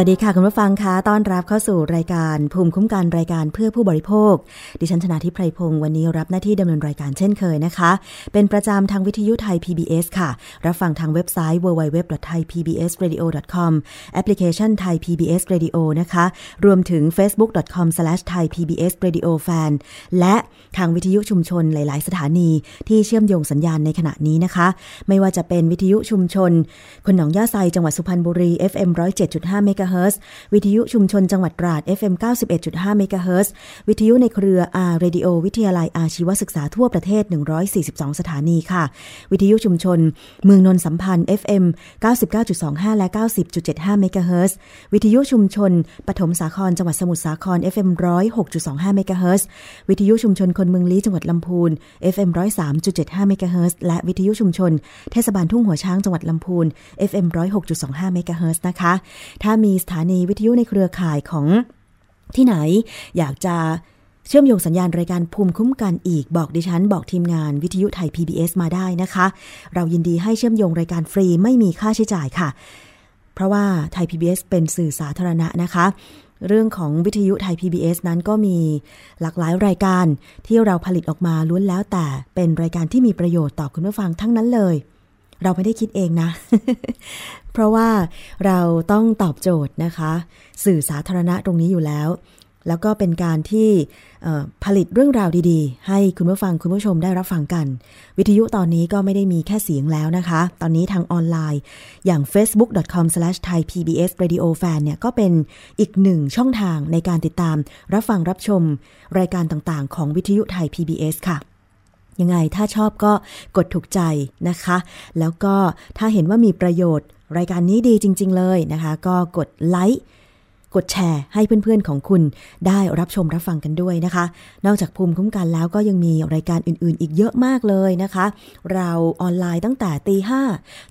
สวัสดีค่ะคุณผู้ฟังคะต้อนรับเข้าสู่รายการภูมิคุ้มกันรายการเพื่อผู้บริโภค ดิฉันชนะทิพไพรพงศ์วันนี้รับหน้าที่ดำเนินรายการเช่นเคยนะคะ เป็นประจำทางวิทยุไทย PBS ค่ะ รับฟังทางเว็บไซต์ www.thaipbsradio.com แอปพลิเคชัน Thai PBS Radio นะคะ รวมถึง facebook.com/thaipbsradiofan และทางวิทยุชุมชนหลาย ๆ สถานี ที่เชื่อมโยงสัญญาณในขณะนี้นะคะ ไม่ว่าจะเป็นวิทยุชุมชน คนหนองหญ้าไซจังหวัดสุพรรณบุรี FM 107.5เมกะเฮิรตซ์วิทยุชุมชนจังหวัดตราด FM 91.5เมกะเฮิรตซ์วิทยุในเครือ R Radio วิทยาลัยอาชีวศึกษาทั่วประเทศ 142 สถานีค่ะ วิทยุชุมชน เมืองนนท์สัมพันธ์ FM 99.25 และ 90.75เมกะเฮิรตซ์วิทยุชุมชน ปฐมสาครจังหวัดสมุทรสาคร FM 106.25เมกะเฮิรตซ์วิทยุชุมชนคนเมืองลี้จังหวัดลำพูน FM 103.75เมกะเฮิรตซ์และวิทยุชุมชน เทศบาลทุ่งหัวช้างจังหวัดลำพูน FM 106.25เมกะเฮิรตซ์นะคะ ถ้ามีสถานีวิทยุในเครือข่ายของที่ไหน อยากจะเชื่อมโยงสัญญาณรายการภูมิคุ้มกันอีกบอกดิฉัน บอกทีมงานวิทยุไทย PBS มาได้นะคะ เรายินดีให้เชื่อมโยงรายการฟรีไม่มีค่าใช้จ่ายค่ะ เพราะว่าไทย PBS เป็นสื่อสาธารณะนะคะ เรื่องของวิทยุไทย PBS นั้นก็มีหลากหลายรายการที่เราผลิตออกมาล้วนแล้วแต่เป็นรายการที่มีประโยชน์ต่อคุณผู้ฟังทั้งนั้นเลย เราไม่ได้คิดเองนะ เพราะว่าเราต้องตอบโจทย์นะคะ สื่อสาธารณะตรงนี้อยู่แล้ว แล้วก็เป็นการที่ผลิตเรื่องราวดีๆ ให้คุณผู้ฟังคุณผู้ชมได้รับฟังกัน วิทยุตอนนี้ก็ไม่ได้มีแค่เสียงแล้วนะคะ ตอนนี้ทางออนไลน์อย่าง facebook.com/thaipbsradiofan เนี่ยก็เป็นอีกหนึ่งช่องทางในการติดตาม รับฟังรับชมรายการต่างๆ ของวิทยุไทย PBS ค่ะยังไงถ้าชอบก็กดถูกใจนะคะ แล้วก็ถ้าเห็นว่ามีประโยชน์ รายการนี้ดีจริง ๆ เลยนะคะ ก็กดไลค์กดแชร์ให้เพื่อนๆของคุณได้รับชมรับฟังกันด้วยนะคะ นอกจากภูมิคุ้มกันแล้วก็ยังมีรายการอื่นๆ อีกเยอะมากเลยนะคะ เราออนไลน์ตั้งแต่ตีห้า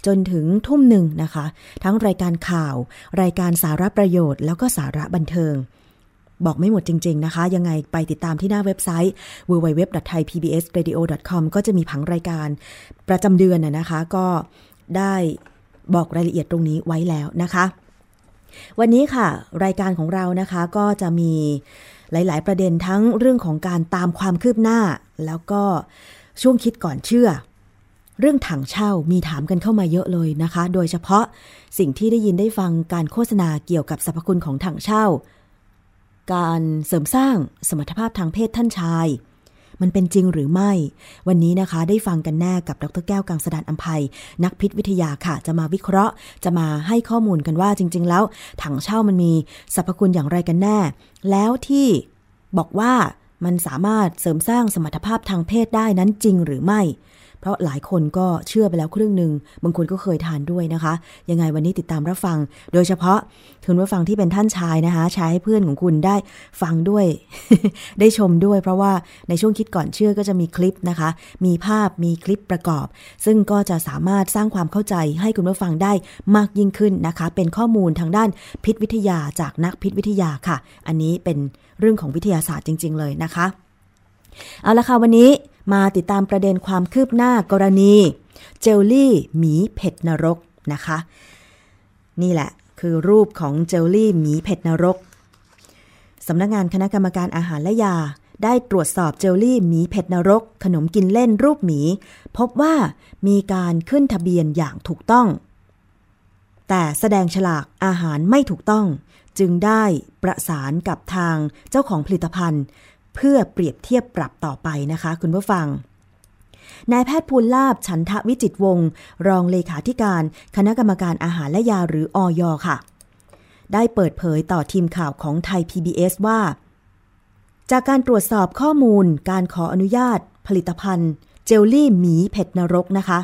จนถึงทุ่มหนึ่งนะคะ ทั้งรายการข่าว รายการสาระประโยชน์ แล้วก็สาระบันเทิง บอกไม่หมดจริง ๆ นะคะ ยังไงไปติดตามที่หน้าเว็บไซต์ www.thaipbsradio.com ก็จะมีผังรายการประจำเดือนนะคะ ก็ได้ บอกรายละเอียดตรงนี้ไว้แล้วนะคะ วันนี้ค่ะ รายการของเรานะคะก็จะมีหลาย ๆ ประเด็นทั้งเรื่องของการตามความคืบหน้า แล้วก็ช่วงคิดก่อนเชื่อ เรื่องถังเช่ามีถามกันเข้ามาเยอะเลยนะคะ โดยเฉพาะสิ่งที่ได้ยินได้ฟังการโฆษณาเกี่ยวกับสรรพคุณของถังเช่า การเสริมสร้างสมรรถภาพทางเพศท่านชาย มันเป็นจริงหรือไม่ วันนี้นะคะได้ฟังกันแน่กับดรแก้วกังสดานอัมภัย นักพิษวิทยาค่ะ จะมาวิเคราะห์ จะมาให้ข้อมูลกันว่าจริง ๆ แล้ว ถังเช่ามันมีสรรพคุณอย่างไรกันแน่ แล้วที่บอกว่ามันสามารถเสริมสร้างสมรรถภาพทางเพศได้นั้นจริงหรือไม่ เพราะหลายคนก็เชื่อไปแล้วครึ่งหนึ่งบางคนก็เคยทานด้วยนะคะ ยังไงวันนี้ติดตามรับฟัง โดยเฉพาะคุณผู้ฟังที่เป็นท่านชายนะคะใช้ให้เพื่อนของคุณได้ฟังด้วย ได้ชมด้วย เพราะว่าในช่วงคิดก่อนเชื่อก็จะมีคลิปนะคะ มีภาพมีคลิปประกอบ ซึ่งก็จะสามารถสร้างความเข้าใจให้คุณผู้ฟังได้มากยิ่งขึ้นนะคะ เป็นข้อมูลทางด้านพิษวิทยาจากนักพิษวิทยาค่ะ อันนี้เป็นเรื่องของวิทยาศาสตร์จริง ๆ เลยนะคะ เอาละค่ะวันนี้มาติดตามประเด็นความคืบหน้ากรณี เจลลี่หมีเผ็ดนรกนะคะ นี่แหละคือรูปของเจลลี่หมีเผ็ดนรกสำนักงานคณะกรรมการอาหารและยา ได้ตรวจสอบเจลลี่หมีเผ็ดนรก ขนมกินเล่นรูปหมี พบว่ามีการขึ้นทะเบียนอย่างถูกต้อง แต่แสดงฉลากอาหารไม่ถูกต้อง จึงได้ประสานกับทางเจ้าของผลิตภัณฑ์ เพื่อเปรียบเทียบปรับต่อไปนะคะคุณผู้ฟังนายแพทย์ภูลลาบฉันทวิจิตวงศ์รองเลขาธิการ คณะกรรมการอาหารและยาหรืออยค่ะ ได้เปิดเผยต่อทีมข่าวของไทย PBS ว่า จากการตรวจสอบข้อมูล การขออนุญาต ผลิตภัณฑ์ เจลลี่หมีเผ็ดนรกนะคะ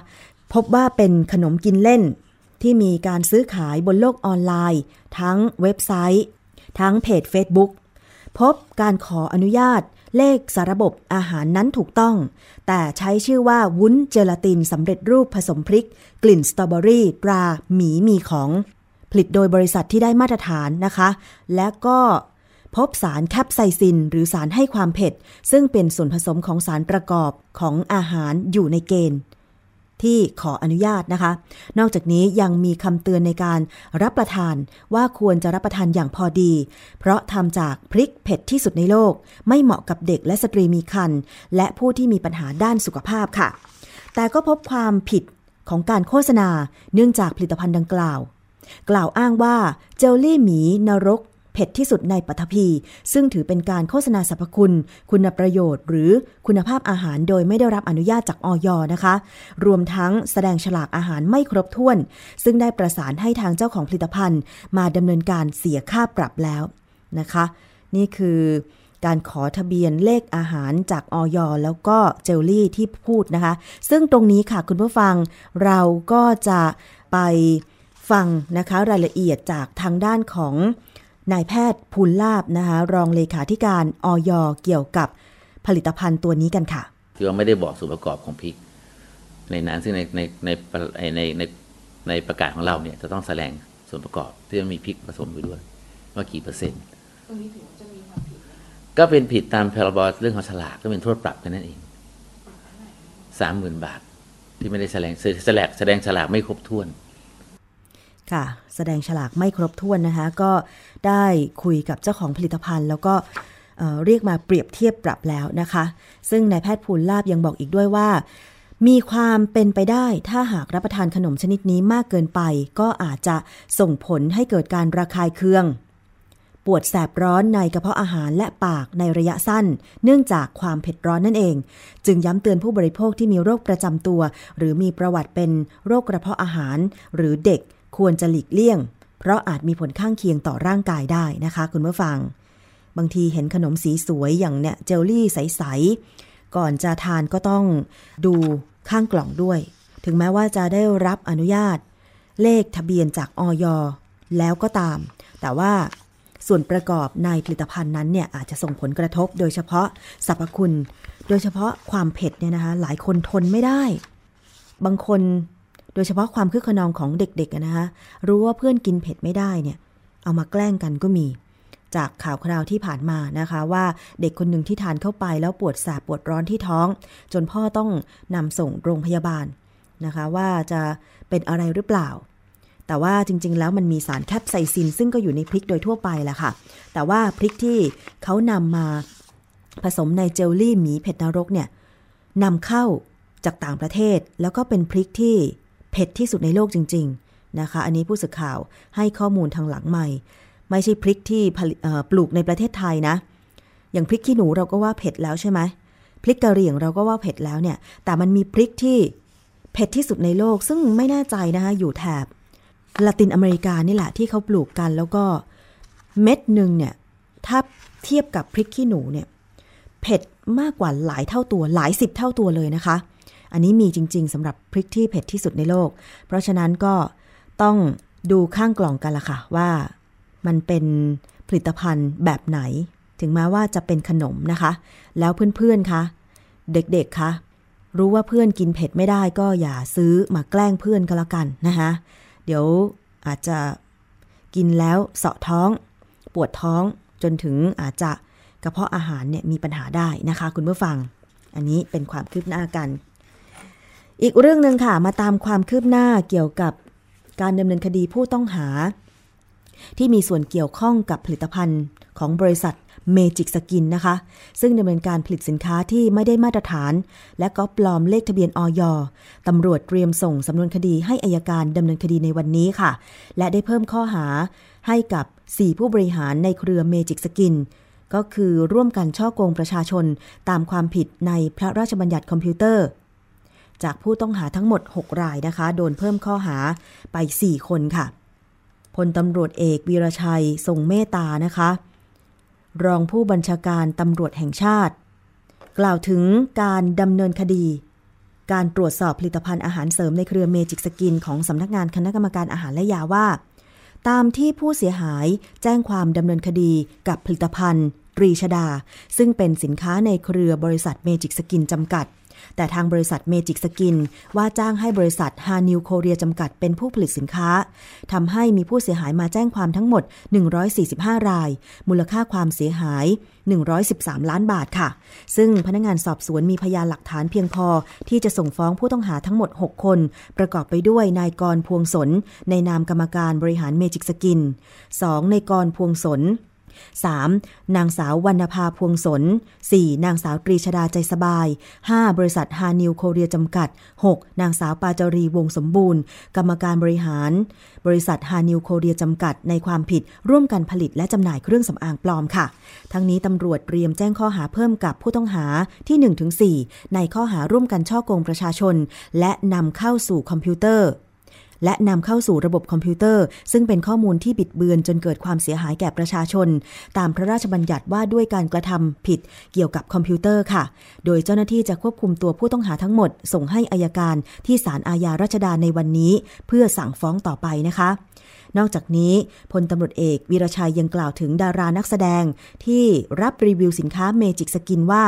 พบว่าเป็นขนมกินเล่น ที่มีการซื้อขายบนโลกออนไลน์ ทั้งเว็บไซต์ ทั้งเพจ Facebook พบการขออนุญาต เลขสาระบบอาหารนั้นถูกต้อง แต่ใช้ชื่อว่าวุ้นเจลาตินสำเร็จรูปผสมพริก กลิ่นสตรอเบอรี่ตราหมีมีของผลิตโดยบริษัทที่ได้มาตรฐานนะคะ และก็พบสารแคปไซซิน หรือสารให้ความเผ็ด ซึ่งเป็นส่วนผสมของสารประกอบของอาหารอยู่ในเกณฑ์ ที่ขออนุญาตนะคะ นอกจากนี้ยังมีคำเตือนในการรับประทานว่าควรจะรับประทานอย่างพอดี เพราะทำจากพริกเผ็ดที่สุดในโลก ไม่เหมาะกับเด็กและสตรีมีครรภ์และผู้ที่มีปัญหาด้านสุขภาพค่ะ แต่ก็พบความผิดของการโฆษณาเนื่องจากผลิตภัณฑ์ดังกล่าว กล่าวอ้างว่าเจลลี่หมีนรก เผ็ดที่สุดในปัทภีซึ่งถือเป็นการโฆษณาสรรพคุณ คุณประโยชน์ หรือคุณภาพอาหารโดยไม่ได้รับอนุญาตจากออยนะคะ รวมทั้งแสดงฉลากอาหารไม่ครบถ้วน ซึ่งได้ประสานให้ทางเจ้าของผลิตภัณฑ์ มาดำเนินการเสียค่าปรับแล้วนะคะ นี่คือการขอทะเบียนเลขอาหารจากออยแล้วก็เจลลี่ที่พูดนะคะ ซึ่งตรงนี้ค่ะคุณผู้ฟังเราก็จะไปฟังนะคะรายละเอียดจากทางด้านของ นายแพทย์ภูลลาบนะคะรองเลขาธิการออยเกี่ยวกับผลิตภัณฑ์ตัวนี้กันค่ะที่ว่าไม่ได้บอกส่วนประกอบของพริก ในนั้นซึ่งในในในในในในประกาศของเราเนี่ยจะต้องแสดงส่วนประกอบที่มันมีพริกผสมอยู่ด้วย ว่ากี่เปอร์เซ็นต์ก็เป็นผิดตามพรบเรื่องของฉลากก็เป็นโทษปรับแค่นั้นเองสามหมื่นบาทที่ไม่ได้แสดงแสดงแสดงฉลากไม่ครบถ้วน ค่ะ แสดงฉลากไม่ครบถ้วนนะคะ ก็ได้คุยกับเจ้าของผลิตภัณฑ์ แล้วก็เรียกมาเปรียบเทียบปรับแล้วนะคะ ซึ่งนายแพทย์ภูลลาบยังบอกอีกด้วยว่า มีความเป็นไปได้ถ้าหากรับประทานขนมชนิดนี้มากเกินไป ก็อาจจะส่งผลให้เกิดการระคายเคือง ปวดแสบร้อนในกระเพาะอาหารและปากในระยะสั้น เนื่องจากความเผ็ดร้อนนั่นเอง จึงย้ำเตือนผู้บริโภคที่มีโรคประจำตัว หรือมีประวัติเป็นโรคกระเพาะอาหาร หรือเด็ก ควรจะหลีกเลี่ยง เพราะอาจมีผลข้างเคียงต่อร่างกายได้นะคะ คุณผู้ฟัง บางทีเห็นขนมสีสวยอย่างเนี่ยเจลลี่ใส ๆ ก่อนจะทานก็ต้องดูข้างกล่องด้วย ถึงแม้ว่าจะได้รับอนุญาต เลขทะเบียนจากออยแล้วก็ตาม แต่ว่าส่วนประกอบในผลิตภัณฑ์นั้นเนี่ยอาจจะส่งผลกระทบโดยเฉพาะสรรพคุณ โดยเฉพาะความเผ็ดเนี่ยนะคะหลายคนทนไม่ได้ บางคน โดยเฉพาะความคึกขนองของเด็กๆนะคะรู้ว่าเพื่อนกินเผ็ดไม่ได้เนี่ย เอามาแกล้งกันก็มี จากข่าวคราวที่ผ่านมานะคะ ว่าเด็กคนหนึ่งที่ทานเข้าไปแล้วปวดแสบปวดร้อนที่ท้อง จนพ่อต้องนำส่งโรงพยาบาลนะคะ ว่าจะเป็นอะไรหรือเปล่า แต่ว่าจริง ๆ แล้วมันมีสารแคปไซซิน ซึ่งก็อยู่ในพริกโดยทั่วไปแหละค่ะ แต่ว่าพริกที่เขานำมาผสมในเจลลี่หมีเผ็ดนรกเนี่ยนำเข้าจากต่างประเทศแล้วก็เป็นพริกที่ เผ็ดที่สุดในโลกจริง ๆ นะคะ อันนี้ผู้สื่อข่าวให้ข้อมูลทางหลังใหม่ ไม่ใช่พริกที่ปลูกในประเทศไทยนะ อย่างพริกขี้หนูเราก็ว่าเผ็ดแล้วใช่ไหมพริกกะเหรี่ยงเราก็ว่าเผ็ดแล้วเนี่ย แต่มันมีพริกที่เผ็ดที่สุดในโลกซึ่งไม่แน่ใจนะคะอยู่แถบละตินอเมริกานี่แหละที่เขาปลูกกันแล้วก็เม็ดหนึ่งเนี่ยถ้าเทียบกับพริกขี้หนูเนี่ยเผ็ดมากกว่าหลายเท่าตัวหลายสิบเท่าตัวเลยนะคะ อันนี้มีจริง ๆสำหรับพริกที่เผ็ดที่สุดในโลก เพราะฉะนั้นก็ต้องดูข้างกล่องกันละค่ะว่ามันเป็นผลิตภัณฑ์แบบไหน ถึงแม้ว่าจะเป็นขนมนะคะ แล้วเพื่อนๆคะเด็กๆคะรู้ว่าเพื่อนกินเผ็ดไม่ได้ก็อย่าซื้อมาแกล้งเพื่อนก็แล้วกันนะคะเดี๋ยวอาจจะกินแล้วเสาะท้อง ปวดท้องจนถึงอาจจะกระเพาะอาหารเนี่ยมีปัญหาได้นะคะ คุณผู้ฟัง อันนี้เป็นความคืบหน้ากัน อีกเรื่องหนึ่งค่ะมาตามความคืบหน้าเกี่ยวกับการดำเนินคดีผู้ต้องหา ที่มีส่วนเกี่ยวข้องกับผลิตภัณฑ์ของบริษัทเมจิกสกินนะคะ ซึ่งดำเนินการผลิตสินค้าที่ไม่ได้มาตรฐาน และก็ปลอมเลขทะเบียนอย. ตำรวจเตรียมส่งสำนวนคดีให้อัยการดำเนินคดีในวันนี้ค่ะ และได้เพิ่มข้อหาให้กับ 4 ผู้บริหารในเครือเมจิกสกิน ก็คือร่วมกันฉ้อโกงประชาชนตามความผิดในพระราชบัญญัติคอมพิวเตอร์ จากผู้ต้องหาทั้งหมด 6 รายนะคะ โดนเพิ่มข้อหาไป 4 คนค่ะพลตำรวจเอกวิระชัย ทรงเมตตานะคะ รองผู้บัญชาการตำรวจแห่งชาติ กล่าวถึงการดำเนินคดี การตรวจสอบผลิตภัณฑ์อาหารเสริมในเครือเมจิกสกิน ของสำนักงานคณะกรรมการอาหารและยาว่า ตามที่ผู้เสียหายแจ้งความดำเนินคดีกับผลิตภัณฑ์ตรีชดา ซึ่งเป็นสินค้าในเครือบริษัทเมจิกสกินจำกัด แต่ทางบริษัทเมจิกสกิน ว่าจ้างให้บริษัทฮานิวโคเรียจำกัดเป็นผู้ผลิตสินค้าทำให้มีผู้เสียหายมาแจ้งความทั้งหมด 145 ราย มูลค่าความเสียหาย 113 ล้านบาทค่ะ ซึ่งพนักงานสอบสวนมีพยานหลักฐานเพียงพอ ที่จะส่งฟ้องผู้ต้องหาทั้งหมด 6 คน ประกอบไปด้วยนายกรพวงสน ในนามกรรมการบริหารเมจิกสกิน 2. ในกรพวงสน 3. นางสาววรรณภาพวงสน 4. นางสาวตรีชดาใจสบาย 5. บริษัทฮานิวโคเรียจำกัด 6. นางสาวปาจรีวงสมบูรณ์ กรรมการบริหาร บริษัทฮานิวโคเรียจำกัดในความผิดร่วมกันผลิตและจำหน่ายเครื่องสำอางปลอมค่ะ ทั้งนี้ตำรวจเตรียมแจ้งข้อหาเพิ่มกับผู้ต้องหาที่ 1-4 ในข้อหาร่วมกันช่อโกงประชาชน และนำเข้าสู่คอมพิวเตอร์ และนำเข้าสู่ระบบคอมพิวเตอร์ ซึ่งเป็นข้อมูลที่บิดเบือนจนเกิดความเสียหายแก่ประชาชน ตามพระราชบัญญัติว่าด้วยการกระทำผิดเกี่ยวกับคอมพิวเตอร์ค่ะ โดยเจ้าหน้าที่จะควบคุมตัวผู้ต้องหาทั้งหมด ส่งให้อัยการที่ศาลอาญารัชดาในวันนี้ เพื่อสั่งฟ้องต่อไปนะคะ นอกจากนี้พลตำรวจเอกวิระชัยยังกล่าวถึงดารานักแสดงที่รับรีวิวสินค้าเมจิกสกินว่า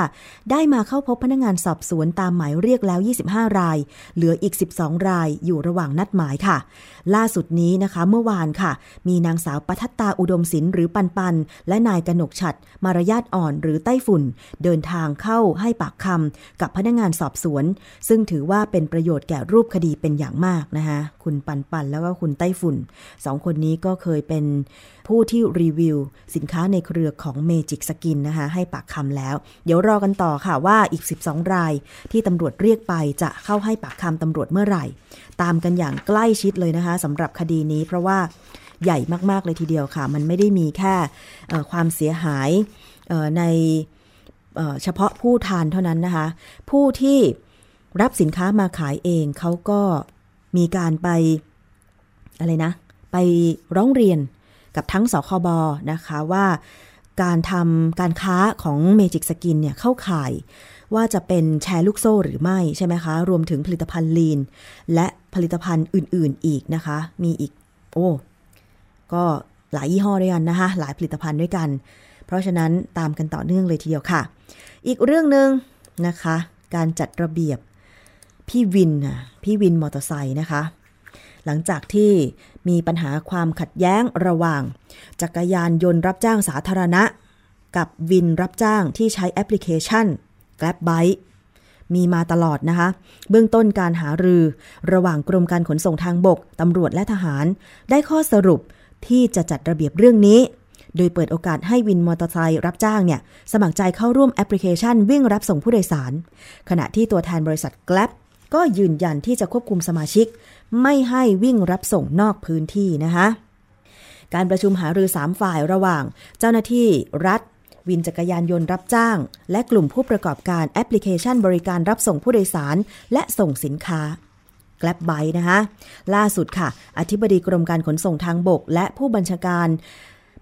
ได้มาเข้าพบพนักงานสอบสวนตามหมายเรียกแล้ว 25 ราย เหลืออีก 12 รายอยู่ระหว่างนัดหมายค่ะ ล่าสุดนี้นะคะเมื่อวานค่ะ มีนางสาวปทัตตาอุดมศิลป์หรือปันปัน และนายกนกฉัดมารยาทอ่อนหรือไต้ฝุ่น เดินทางเข้าให้ปากคำกับพนักงานสอบสวน ซึ่งถือว่าเป็นประโยชน์แก่รูปคดีเป็นอย่างมากนะคะคุณปันปันแล้วก็คุณไต้ฝุ่นสองคนนี้ก็เคยเป็นผู้ที่รีวิว สินค้าในเครือของเมจิกสกินนะคะ ให้ปากคำแล้ว เดี๋ยวรอกันต่อค่ะว่าอีก 12 รายที่ตำรวจเรียกไปจะเข้าให้ปากคำตำรวจเมื่อไหร่ ตามกันอย่างใกล้ชิดเลยนะคะสำหรับคดีนี้เพราะว่าใหญ่มาก ๆ เลยทีเดียวค่ะ มันไม่ได้มีแค่ความเสียหายในเฉพาะผู้ทานเท่านั้นนะคะ ผู้ที่รับสินค้ามาขายเองเขาก็มีการไปอะไรนะ ไปร้องเรียนกับทั้งสคบนะคะว่าการทำการค้าของเมจิกสกินเนี่ยเข้าข่ายว่าจะเป็นแชร์ลูกโซ่หรือไม่ใช่ไหมคะ รวมถึงผลิตภัณฑ์ Lyn และผลิตภัณฑ์อื่น ๆ อีกนะคะ มีอีก โอ้ ก็หลายยี่ห้อด้วยกันนะคะหลายผลิตภัณฑ์ด้วยกัน เพราะฉะนั้นตามกันต่อเนื่องเลยทีเดียวค่ะ อีกเรื่องหนึ่งนะคะ การจัดระเบียบพี่วินพี่วินมอเตอร์ไซค์นะคะ หลังจากที่ มีปัญหาความขัดแย้งระหว่าง จักรยานยนต์รับจ้างสาธารณะ กับวินรับจ้างที่ใช้แอปพลิเคชัน Grab Bike มีมาตลอดนะคะ เบื้องต้นการหารือ ระหว่างกรมการขนส่งทางบก ตำรวจและทหาร ได้ข้อสรุปที่จะจัดระเบียบเรื่องนี้ โดยเปิดโอกาสให้วินมอเตอร์ไซค์รับจ้างเนี่ย สมัครใจเข้าร่วมแอปพลิเคชันวิ่งรับส่งผู้โดยสาร ขณะที่ตัวแทนบริษัท Grab ก็ยืนยันที่จะควบคุมสมาชิก ไม่ให้วิ่งรับส่งนอกพื้นที่นะคะการประชุมหารือ 3 ฝ่ายระหว่าง เจ้าหน้าที่รัฐ วินจักรยานยนต์รับจ้าง และกลุ่มผู้ประกอบการแอปพลิเคชันบริการรับส่งผู้โดยสาร และส่งสินค้าแกลบไบนะคะล่าสุดค่ะ อธิบดีกรมการขนส่งทางบก และผู้บัญชาการ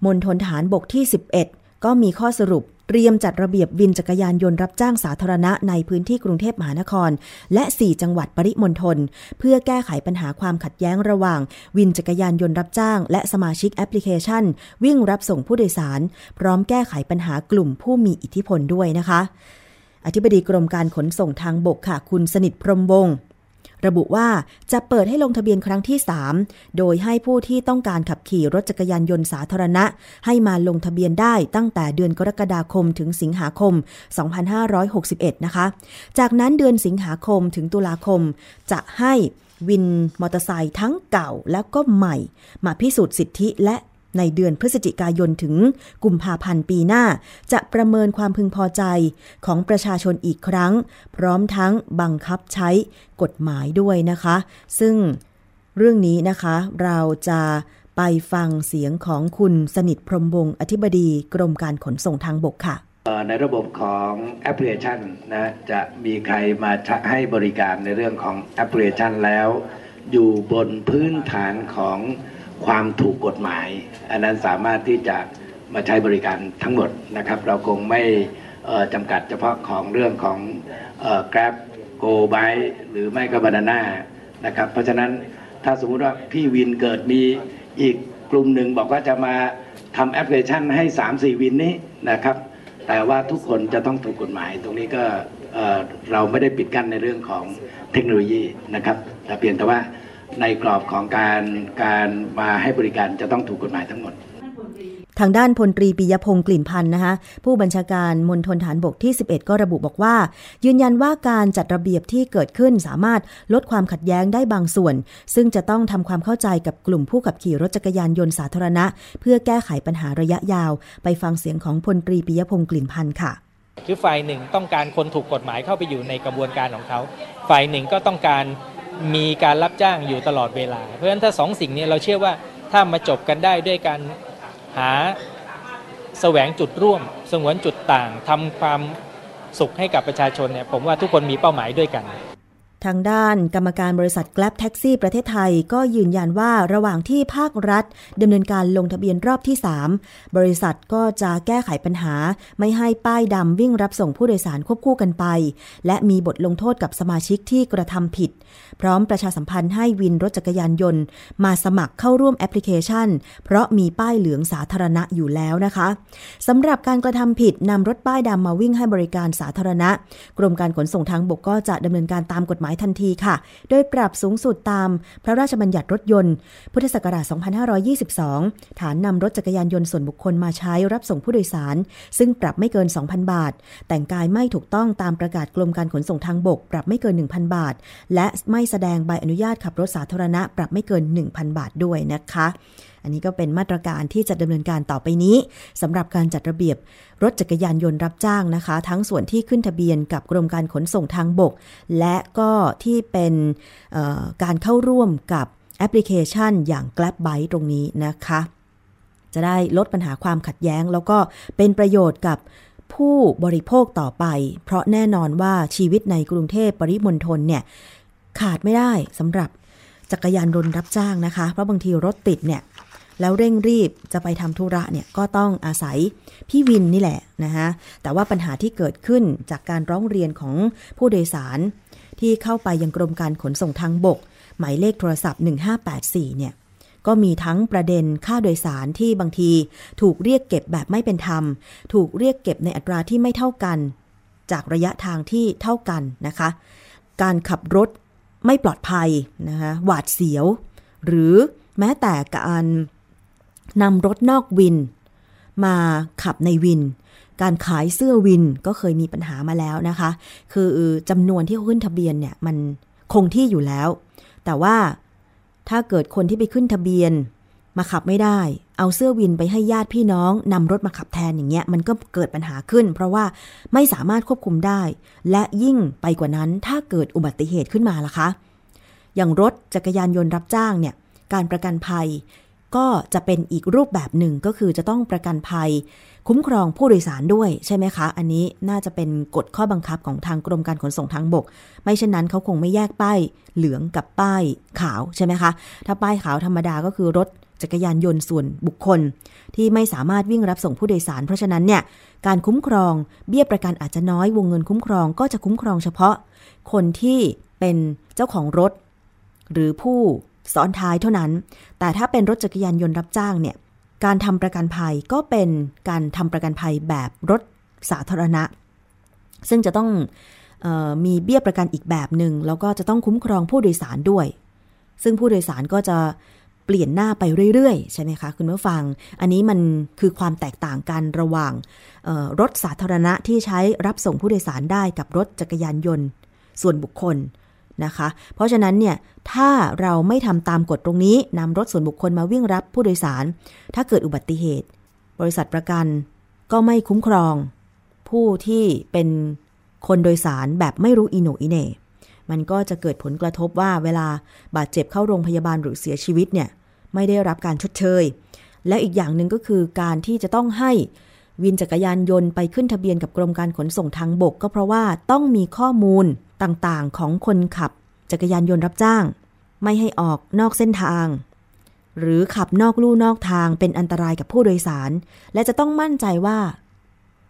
มณฑลฐานบกที่ 11 ก็มีข้อสรุป เตรียมจัดระเบียบวินจักรยานยนต์รับจ้างสาธารณะในพื้นที่กรุงเทพมหานคร และ 4 จังหวัดปริมณฑลเพื่อแก้ไขปัญหาความขัดแย้งระหว่าง วินจักรยานยนต์รับจ้าง และสมาชิกแอปพลิเคชัน วิ่งรับส่งผู้โดยสาร พร้อมแก้ไขปัญหากลุ่มผู้มีอิทธิพลด้วยนะคะ อธิบดีกรมการขนส่งทางบกค่ะ คุณสนิทพรมวงศ์ ระบุว่าจะเปิดให้ลงทะเบียนครั้งที่ 3 โดยให้ผู้ที่ต้องการขับขี่รถจักรยานยนต์สาธารณะ ให้มาลงทะเบียนได้ตั้งแต่เดือนกรกฎาคมถึงสิงหาคม 2561 นะคะ จากนั้นเดือนสิงหาคมถึงตุลาคม จะให้วินมอเตอร์ไซค์ทั้งเก่าแล้วก็ใหม่ มาพิสูจน์สิทธิและ ในเดือนพฤศจิกายนถึงกุมภาพันธ์ปีหน้า จะประเมินความพึงพอใจของประชาชนอีกครั้ง พร้อมทั้งบังคับใช้กฎหมายด้วยนะคะ ซึ่งเรื่องนี้นะคะเราจะไปฟังเสียงของคุณสนิทพรมวงศ์อธิบดีกรมการขนส่งทางบกค่ะในระบบของแอปพลิเคชันนะจะมีใครมาให้บริการในเรื่องของแอปพลิเคชันแล้ว อยู่บนพื้นฐานของ ความถูกกฎหมาย อันนั้นสามารถที่จะมาใช้บริการทั้งหมดนะครับ เราคงไม่จำกัดเฉพาะของเรื่องของ Grab Go by หรือไม่ก็บานาน่านะครับ เพราะฉะนั้นถ้าสมมุติว่าพี่วินเกิดมีอีกกลุ่มหนึ่งบอกว่าจะมาทำแอปพลิเคชันให้ 3-4 วินนี้นะครับ แต่ว่าทุกคนจะต้องถูกกฎหมาย ตรงนี้ก็เอ่อเราไม่ได้ปิดกั้นในเรื่องของเทคโนโลยีนะครับ แต่เพียงแต่ว่า ในกรอบของการการมาให้บริการจะต้องถูกกฎหมายทั้งหมด ทางด้านพลตรีปิยพงศ์กลิ่นพันธ์นะคะผู้บัญชาการมณฑลฐานบกที่ 11 ก็ระบุบอกว่า ยืนยันว่าการจัดระเบียบที่เกิดขึ้นสามารถลดความขัดแย้งได้บางส่วน ซึ่งจะต้องทำความเข้าใจกับกลุ่มผู้ขับขี่รถจักรยานยนต์สาธารณะ เพื่อแก้ไขปัญหาระยะยาว ไปฟังเสียงของพลตรีปิยพงศ์กลิ่นพันธ์ค่ะคือฝ่ายหนึ่งต้องการคนถูกกฎหมายเข้าไปอยู่ในกระบวนการของเขา ฝ่ายหนึ่งก็ต้องการ มีการรับจ้างอยู่ตลอดเวลา เพราะฉะนั้นถ้าสองสิ่งนี้เราเชื่อว่าถ้ามาจบกันได้ด้วยการหาแสวงจุดร่วม สงวนจุดต่างทำความสุขให้กับประชาชนเนี่ยผมว่าทุกคนมีเป้าหมายด้วยกัน ทางด้านกรรมการบริษัท Grab Taxi ประเทศไทยก็ยืนยันว่าระหว่างที่ภาครัฐดำเนินการลงทะเบียนรอบที่ 3 บริษัทก็จะแก้ไขปัญหา ไม่ให้ป้ายดำวิ่งรับส่งผู้โดยสารควบคู่กันไป และมีบทลงโทษกับสมาชิกที่กระทำผิด พร้อมประชาสัมพันธ์ให้วินรถจักรยานยนต์ มาสมัครเข้าร่วมแอปพลิเคชัน เพราะมีป้ายเหลืองสาธารณะอยู่แล้วนะคะสำหรับการกระทำผิดนำรถป้ายดำมาวิ่งให้บริการสาธารณะ กรมการขนส่งทางบกก็จะดำเนินการตามกฎหมายทันทีค่ะ โดยปรับสูงสุดตามพระราชบัญญัติรถยนต์ พุทธศักราช 2522 ฐานนำรถจักรยานยนต์ส่วนบุคคลมาใช้รับส่งผู้โดยสาร ซึ่งปรับไม่เกิน 2,000 บาท แต่งกายไม่ถูกต้องตามประกาศกรมการขนส่งทางบก ปรับไม่เกิน 1,000 บาท และไม่แสดงใบอนุญาตขับรถสาธารณะ ปรับไม่เกิน 1,000 บาทด้วยนะคะ อันนี้ก็เป็นมาตรการที่จะดำเนินการต่อไปนี้สำหรับการจัดระเบียบรถจักรยานยนต์รับจ้างนะคะ ทั้งส่วนที่ขึ้นทะเบียนกับกรมการขนส่งทางบก และก็ที่เป็นการเข้าร่วมกับแอปพลิเคชันอย่าง Grab Bike ตรงนี้นะคะ จะได้ลดปัญหาความขัดแย้ง แล้วก็เป็นประโยชน์กับผู้บริโภคต่อไป เพราะแน่นอนว่าชีวิตในกรุงเทพปริมณฑลเนี่ยขาดไม่ได้สำหรับจักรยานยนต์รับจ้างนะคะ เพราะบางทีรถติดเนี่ย แล้วเร่งรีบจะไปทำธุระเนี่ยก็ต้องอาศัยพี่วินนี่แหละนะคะแต่ว่าปัญหาที่เกิดขึ้นจากการร้องเรียนของผู้โดยสาร ที่เข้าไปยังกรมการขนส่งทางบก หมายเลขโทรศัพท์ 1584 เนี่ยก็มีทั้งประเด็นค่าโดยสารที่บางที ถูกเรียกเก็บแบบไม่เป็นธรรม ถูกเรียกเก็บในอัตราที่ไม่เท่ากัน จากระยะทางที่เท่ากันนะคะ การขับรถไม่ปลอดภัยนะคะหวาดเสียว หรือแม้แต่การ นำรถนอกวิน มาขับในวิน การขายเสื้อวินก็เคยมีปัญหามาแล้วนะคะ คือจำนวนที่ขึ้นทะเบียนเนี่ยมันคงที่อยู่แล้ว แต่ว่าถ้าเกิดคนที่ไปขึ้นทะเบียน มาขับไม่ได้ เอาเสื้อวินไปให้ญาติพี่น้องนำรถมาขับแทนอย่างเงี้ยมันก็เกิดปัญหาขึ้น เพราะว่าไม่สามารถควบคุมได้ และยิ่งไปกว่านั้นถ้าเกิดอุบัติเหตุขึ้นมาล่ะคะ อย่างรถจักรยานยนต์รับจ้างเนี่ยการประกันภัย ก็จะเป็นอีกรูปแบบหนึ่งก็คือจะต้องประกันภัย คุ้มครองผู้โดยสารด้วยใช่ไหมคะ อันนี้น่าจะเป็นกฎข้อบังคับของทางกรมการขนส่งทางบก ไม่เช่นนั้นเขาคงไม่แยกป้ายเหลืองกับป้ายขาวใช่ไหมคะ ถ้าป้ายขาวธรรมดาก็คือรถจักรยานยนต์ส่วนบุคคล ที่ไม่สามารถวิ่งรับส่งผู้โดยสาร เพราะฉะนั้นเนี่ยการคุ้มครองเบี้ยประกันอาจจะน้อยวงเงินคุ้มครองก็จะคุ้มครองเฉพาะ คนที่เป็นเจ้าของรถ หรือผู้ ซ้อนท้ายเท่านั้น แต่ถ้าเป็นรถจักรยานยนต์รับจ้างเนี่ย การทำประกันภัยก็เป็นการทำประกันภัยแบบรถสาธารณะ ซึ่งจะต้องออมีเบี้ยประกันอีกแบบหนึ่งแล้วก็จะต้องคุ้มครองผู้โดยสารด้วย ซึ่งผู้โดยสารก็จะเปลี่ยนหน้าไปเรื่อยๆ ใช่ไหมคะคุณผู้ฟัง อันนี้มันคือความแตกต่างกันระหว่างรถสาธารณะที่ใช้รับส่งผู้โดยสารได้กับรถจักรยานยนต์ ส่วนบุคคล นะคะ เพราะฉะนั้นเนี่ยถ้าเราไม่ทำตามกฎตรงนี้นำรถส่วนบุคคลมาวิ่งรับผู้โดยสาร ถ้าเกิดอุบัติเหตุ บริษัทประกันก็ไม่คุ้มครอง ผู้ที่เป็นคนโดยสารแบบไม่รู้อิโนอิเน่มันก็จะเกิดผลกระทบว่าเวลาบาดเจ็บเข้าโรงพยาบาลหรือเสียชีวิตเนี่ยไม่ได้รับการชดเชย และอีกอย่างหนึ่งก็คือการที่จะต้องให้ วินจักรยานยนต์ไปขึ้นทะเบียนกับกรมการขนส่งทางบก ก็เพราะว่าต้องมีข้อมูลต่างๆ ของคนขับ จักรยานยนต์รับจ้าง ไม่ให้ออกนอกเส้นทาง หรือขับนอกลู่นอกทางเป็นอันตรายกับผู้โดยสาร และจะต้องมั่นใจว่า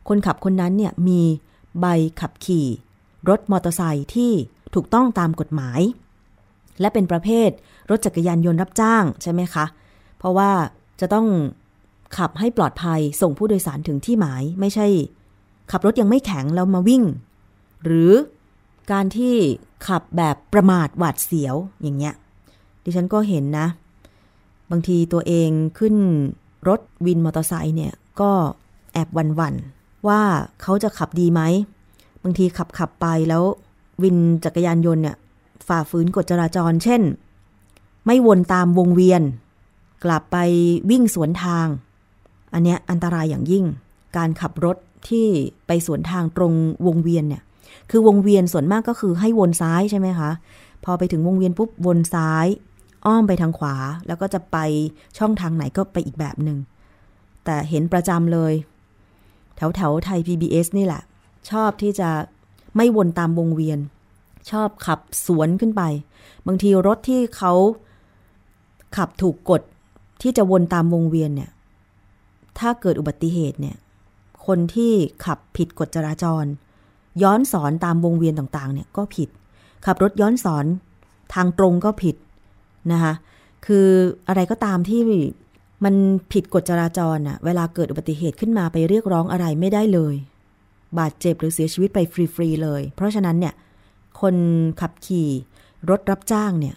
คนขับคนนั้นเนี่ยมีใบขับขี่ รถมอเตอร์ไซค์ที่ถูกต้องตามกฎหมาย และเป็นประเภทรถจักรยานยนต์รับจ้างใช่ไหมคะ เพราะว่าจะต้อง ขับให้ปลอดภัยส่งผู้โดยสารถึงที่หมายไม่ใช่ ขับรถยังไม่แข็งแล้วมาวิ่ง หรือการที่ขับแบบประมาทหวาดเสียวอย่างเงี้ย ดิฉันก็เห็นนะ บางทีตัวเองขึ้นรถวินมอเตอร์ไซค์เนี่ย ก็แอบวันวันว่าเขาจะขับดีไหม บางทีขับขับไปแล้ววินจักรยานยนต์เนี่ยฝ่าฝืนกฎจราจร เช่น ไม่วนตามวงเวียน กลับไปวิ่งสวนทาง อันเนี้ยอันตรายอย่างยิ่ง การขับรถที่ไปสวนทางตรงวงเวียนเนี่ย คือวงเวียนส่วนมากก็คือให้วนซ้ายใช่ไหมคะ พอไปถึงวงเวียนปุ๊บวนซ้าย อ้อมไปทางขวา แล้วก็จะไปช่องทางไหนก็ไปอีกแบบหนึง่ง แต่เห็นประจำเลย แถวแถวไทย PBS นี่แหละ ชอบที่จะไม่วนตามวงเวียน ชอบขับสวนขึ้นไป บางทีรถที่เขาขับถูกกฎที่จะวนตามวงเวียนเนี่ย ถ้าเกิดอุบัติเหตุเนี่ย คนที่ขับผิดกฎจราจร ย้อนสอนตามวงเวียนต่างๆ เนี่ยก็ผิด ขับรถย้อนสอนทางตรงก็ผิดนะคะคืออะไรก็ตามที่มันผิดกฎจราจรน่ะ เวลาเกิดอุบัติเหตุขึ้นมาไปเรียกร้องอะไรไม่ได้เลย บาดเจ็บหรือเสียชีวิตไปฟรีๆเลย เพราะฉะนั้นเนี่ย คนขับขี่รถรับจ้างเนี่ย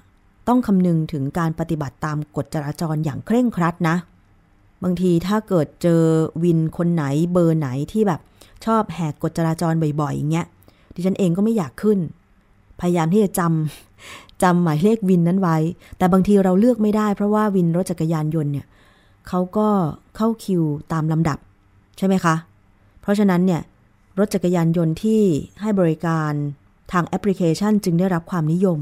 ต้องคำนึงถึงการปฏิบัติตามกฎจราจรอย่างเคร่งครัดนะ บางทีถ้าเกิดเจอวินคนไหนเบอร์ไหนที่แบบ ชอบแหกกฎจราจรบ่อยๆอย่างเงี้ยดิฉันเองก็ไม่อยากขึ้น พยายามที่จะจำจำหมายเลขวินนั้นไว้ แต่บางทีเราเลือกไม่ได้เพราะว่าวินรถจักรยานยนต์เนี่ยเขาก็เข้าคิวตามลำดับ ใช่ไหมคะ เพราะฉะนั้นเนี่ยรถจักรยานยนต์ที่ให้บริการทางแอปพลิเคชันจึงได้รับความนิยม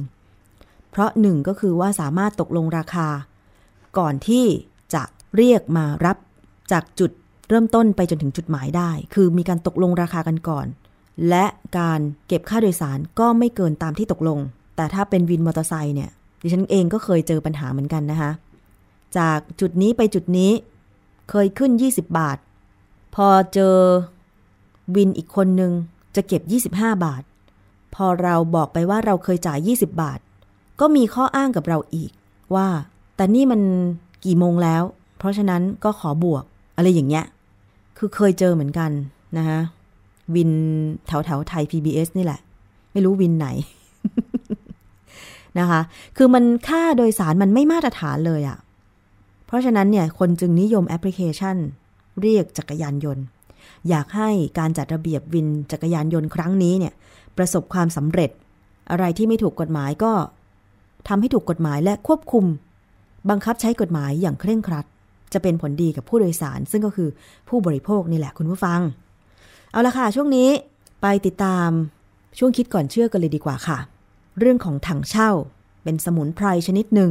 เพราะหนึ่งก็คือว่าสามารถตกลงราคา ก่อนที่ เรียกมารับจากจุดเริ่มต้นไปจนถึงจุดหมายได้ คือมีการตกลงราคากันก่อน และการเก็บค่าโดยสารก็ไม่เกินตามที่ตกลง แต่ถ้าเป็นวินมอเตอร์ไซค์เนี่ย ดิฉันเองก็เคยเจอปัญหาเหมือนกันนะคะ จากจุดนี้ไปจุดนี้เคยขึ้น 20 บาท พอเจอวินอีกคนนึงจะเก็บ 25 บาท พอเราบอกไปว่าเราเคยจ่าย 20 บาท ก็มีข้ออ้างกับเราอีกว่า แต่นี่มันกี่โมงแล้ว เพราะฉะนั้นก็ขอบวกอะไรอย่างเงี้ย คือเคยเจอเหมือนกันนะคะวินแถวแถวไทย PBS นี่แหละ ไม่รู้วินไหนนะคะ คือมันค่าโดยสารมันไม่มาตรฐานเลยอะ่ะ เพราะฉะนั้นเนี่ย คนจึงนิยมแอปพลิเคชัน เรียกจักรยานยนต์ อยากให้การจัดระเบียบวินจักรยานยนต์ครั้งนี้เนี่ย ประสบความสำเร็จ อะไรที่ไม่ถูกกฎหมายก็ทำให้ถูกกฎหมายและควบคุม บังคับใช้กฎหมายอย่างเคร่งครัด จะเป็นผลดีกับผู้โดยสาร ซึ่งก็คือผู้บริโภคนี่แหละคุณผู้ฟัง เอาละค่ะ ช่วงนี้ไปติดตามช่วงคิดก่อนเชื่อกันเลยดีกว่าค่ะ เรื่องของถังเช่า เป็นสมุนไพรชนิดหนึ่ง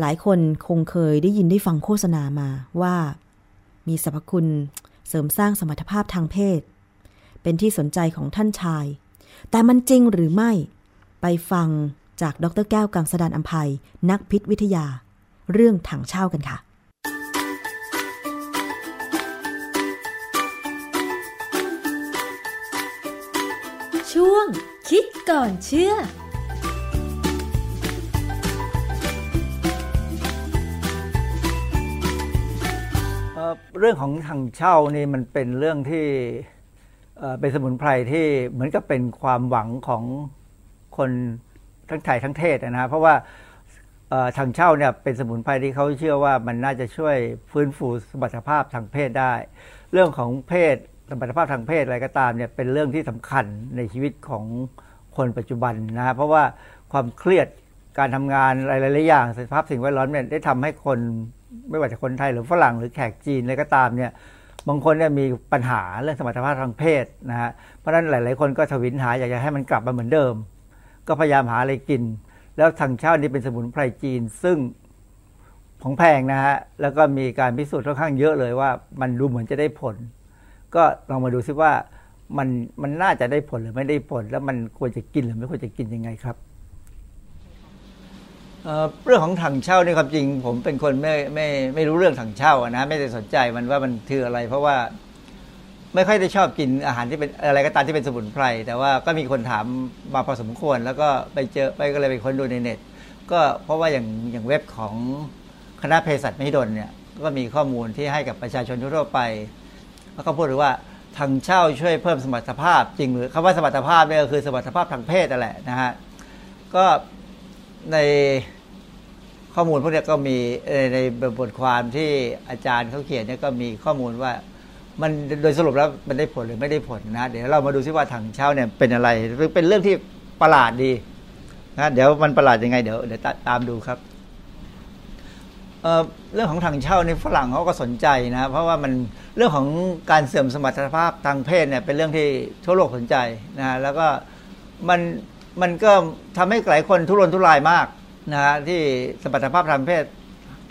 หลายคนคงเคยได้ยินได้ฟังโฆษณามาว่า มีสรรพคุณเสริมสร้างสมรรถภาพทางเพศ เป็นที่สนใจของท่านชาย แต่มันจริงหรือไม่ ไปฟังจากดรแก้วกังสดานอัมภัยนักพิษวิทยา เรื่องถังเช่ากันค่ะ ช่วง คิดก่อนเชื่อเรื่องของถังเช่านี่มันเป็นเรื่องที่เป็นสมุนไพรที่เหมือนกับเป็นความหวังของคนทั้งไทยทั้งเทศนะฮะเพราะว่าเอ่อถังเช่าเนี่ยเป็นสมุนไพรที่เขาเชื่อว่ามันน่าจะช่วยฟื้นฟูสมรรถภาพทางเพศได้ เรื่องของเพศ สมรรถภาพทางเพศอะไรก็ตามเนี่ยเป็นเรื่องที่สำคัญในชีวิตของคนปัจจุบันนะฮะเพราะว่าความเครียดการทำงานหลายๆอย่างสภาพสิ่งแวดล้อมเนี่ยได้ทำให้คนไม่ว่าจะคนไทยหรือฝรั่งหรือแขกจีนอะไรก็ตามเนี่ยบางคนเนี่ยมีปัญหาเรื่องสมรรถภาพทางเพศนะฮะเพราะฉะนั้นหลาย ๆ คนก็ทวินหาอยากจะให้มันกลับมาเหมือนเดิม ก็พยายามหาอะไรกิน แล้วทางเช่านี่เป็นสมุนไพรจีนซึ่งของแพงนะฮะแล้วก็มีการพิสูจน์ค่อนข้างเยอะเลยว่ามันดูเหมือนจะได้ผล ก็ลองมาดูซิว่ามันมันน่าจะได้ผลหรือไม่ได้ผล แล้วมันควรจะกินหรือไม่ควรจะกินยังไงครับเรื่องของถังเช่านี่ความจริง ผมเป็นคนไม่ไม่ไม่รู้เรื่องถังเช่านะไม่ได้สนใจมันว่ามันคืออะไร เพราะว่าไม่ค่อยได้ชอบกินอาหารที่เป็นอะไรก็ตามที่เป็นสมุนไพร แต่ว่าก็มีคนถามมาพอสมควร แล้วก็ไปเจอไปก็เลยไปค้นดูในเน็ต ก็เพราะว่าอย่างอย่างเว็บของคณะเภสัชมหิดลเนี่ยก็มีข้อมูลที่ให้กับประชาชนทั่วไป แล้วก็พูดถึงว่าทางเช่าช่วยเพิ่มสมรรถภาพจริงหรือคำว่าสมรรถภาพเนี่ยก็คือสมรรถภาพทางเพศนั่นแหละนะฮะก็ในข้อมูลพวกนี้ก็มีในบทความที่อาจารย์เขาเขียนเนี่ยก็มีข้อมูลว่ามันโดยสรุปแล้วมันได้ผลหรือไม่ได้ผลนะเดี๋ยวเรามาดูซิว่าถังเช่าเนี่ยเป็นอะไรเป็นเรื่องที่ประหลาดดีนะเดี๋ยวมันประหลาดยังไงเดี๋ยวเดี๋ยวตามดูครับ เรื่องของถังเช่าในฝรั่งเขาก็สนใจนะเพราะว่ามันเรื่องของการเสื่อมสมรรถภาพทางเพศเนี่ยเป็นเรื่องที่ทั่วโลกสนใจนะแล้วก็มันมันก็ทำให้หลายคนทุรนทุรายมากนะฮะที่สมรรถภาพทางเพศ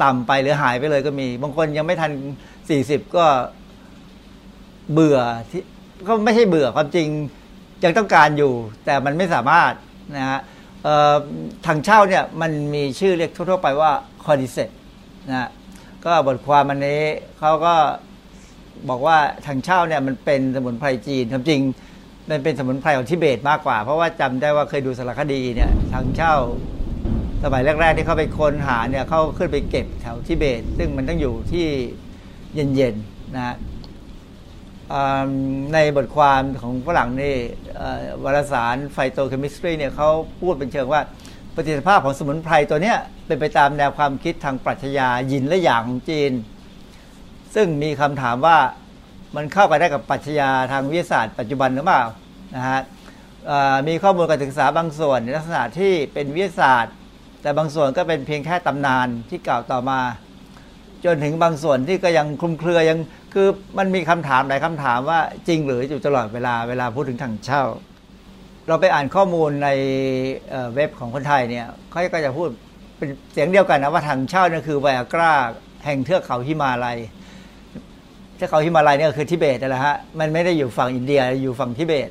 ต่ำไปหรือหายไปเลยก็มี บางคนยังไม่ทัน40ก็เบื่อที่ก็ไม่ใช่เบื่อความจริงยังต้องการอยู่ แต่มันไม่สามารถนะฮะทางเช่าเนี่ยมันมีชื่อเรียกทั่วๆไปว่าคอดิเซต นะก็บทความอันนี้เขาก็บอกว่าทางเช่าเนี่ยมันเป็นสมุนไพรจีนความจริงมันเป็นสมุนไพรของทิเบตมากกว่า เพราะว่าจำได้ว่าเคยดูสารคดีเนี่ยทางเช่าสมัยแรก ๆ ที่เขาไปค้นหาเนี่ยเขาขึ้นไปเก็บแถวทิเบต ซึ่งมันต้องอยู่ที่เย็นๆนะในบทความของฝรั่งนี่วารสารไฟโตเคมิสตรีเนี่ยเขาพูดเป็นเชิงว่าประสิทธิภาพของสมุนไพรตัวเนี้ย เป็นไปตามแนวความคิดทางปรัชญายินและหยางของจีน ซึ่งมีคำถามว่ามันเข้าไปได้กับปรัชญาทางวิทยาศาสตร์ปัจจุบันหรือเปล่านะฮะมีข้อมูลการศึกษาบางส่วนในลักษณะที่เป็นวิทยาศาสตร์ แต่บางส่วนก็เป็นเพียงแค่ตำนานที่กล่าวต่อมา จนถึงบางส่วนที่ก็ยังคลุมเครือยังคือมันมีคำถามหลายคำถามว่าจริงหรืออยู่ตลอดเวลาเวลาพูดถึงถังเช่า เราไปอ่านข้อมูลในเอ่อเว็บของคนไทยเนี่ยเขาก็จะพูด เป็นเสียงเดียวกันนะว่าถังเช่าเนี่ยคือไวอากราแห่งเทือกเขาฮิมาลัยเทือกเขาฮิมาลัยเนี่ยคือทิเบตนั่นแหละฮะมันไม่ได้อยู่ฝั่งอินเดียอยู่ฝั่งทิเบต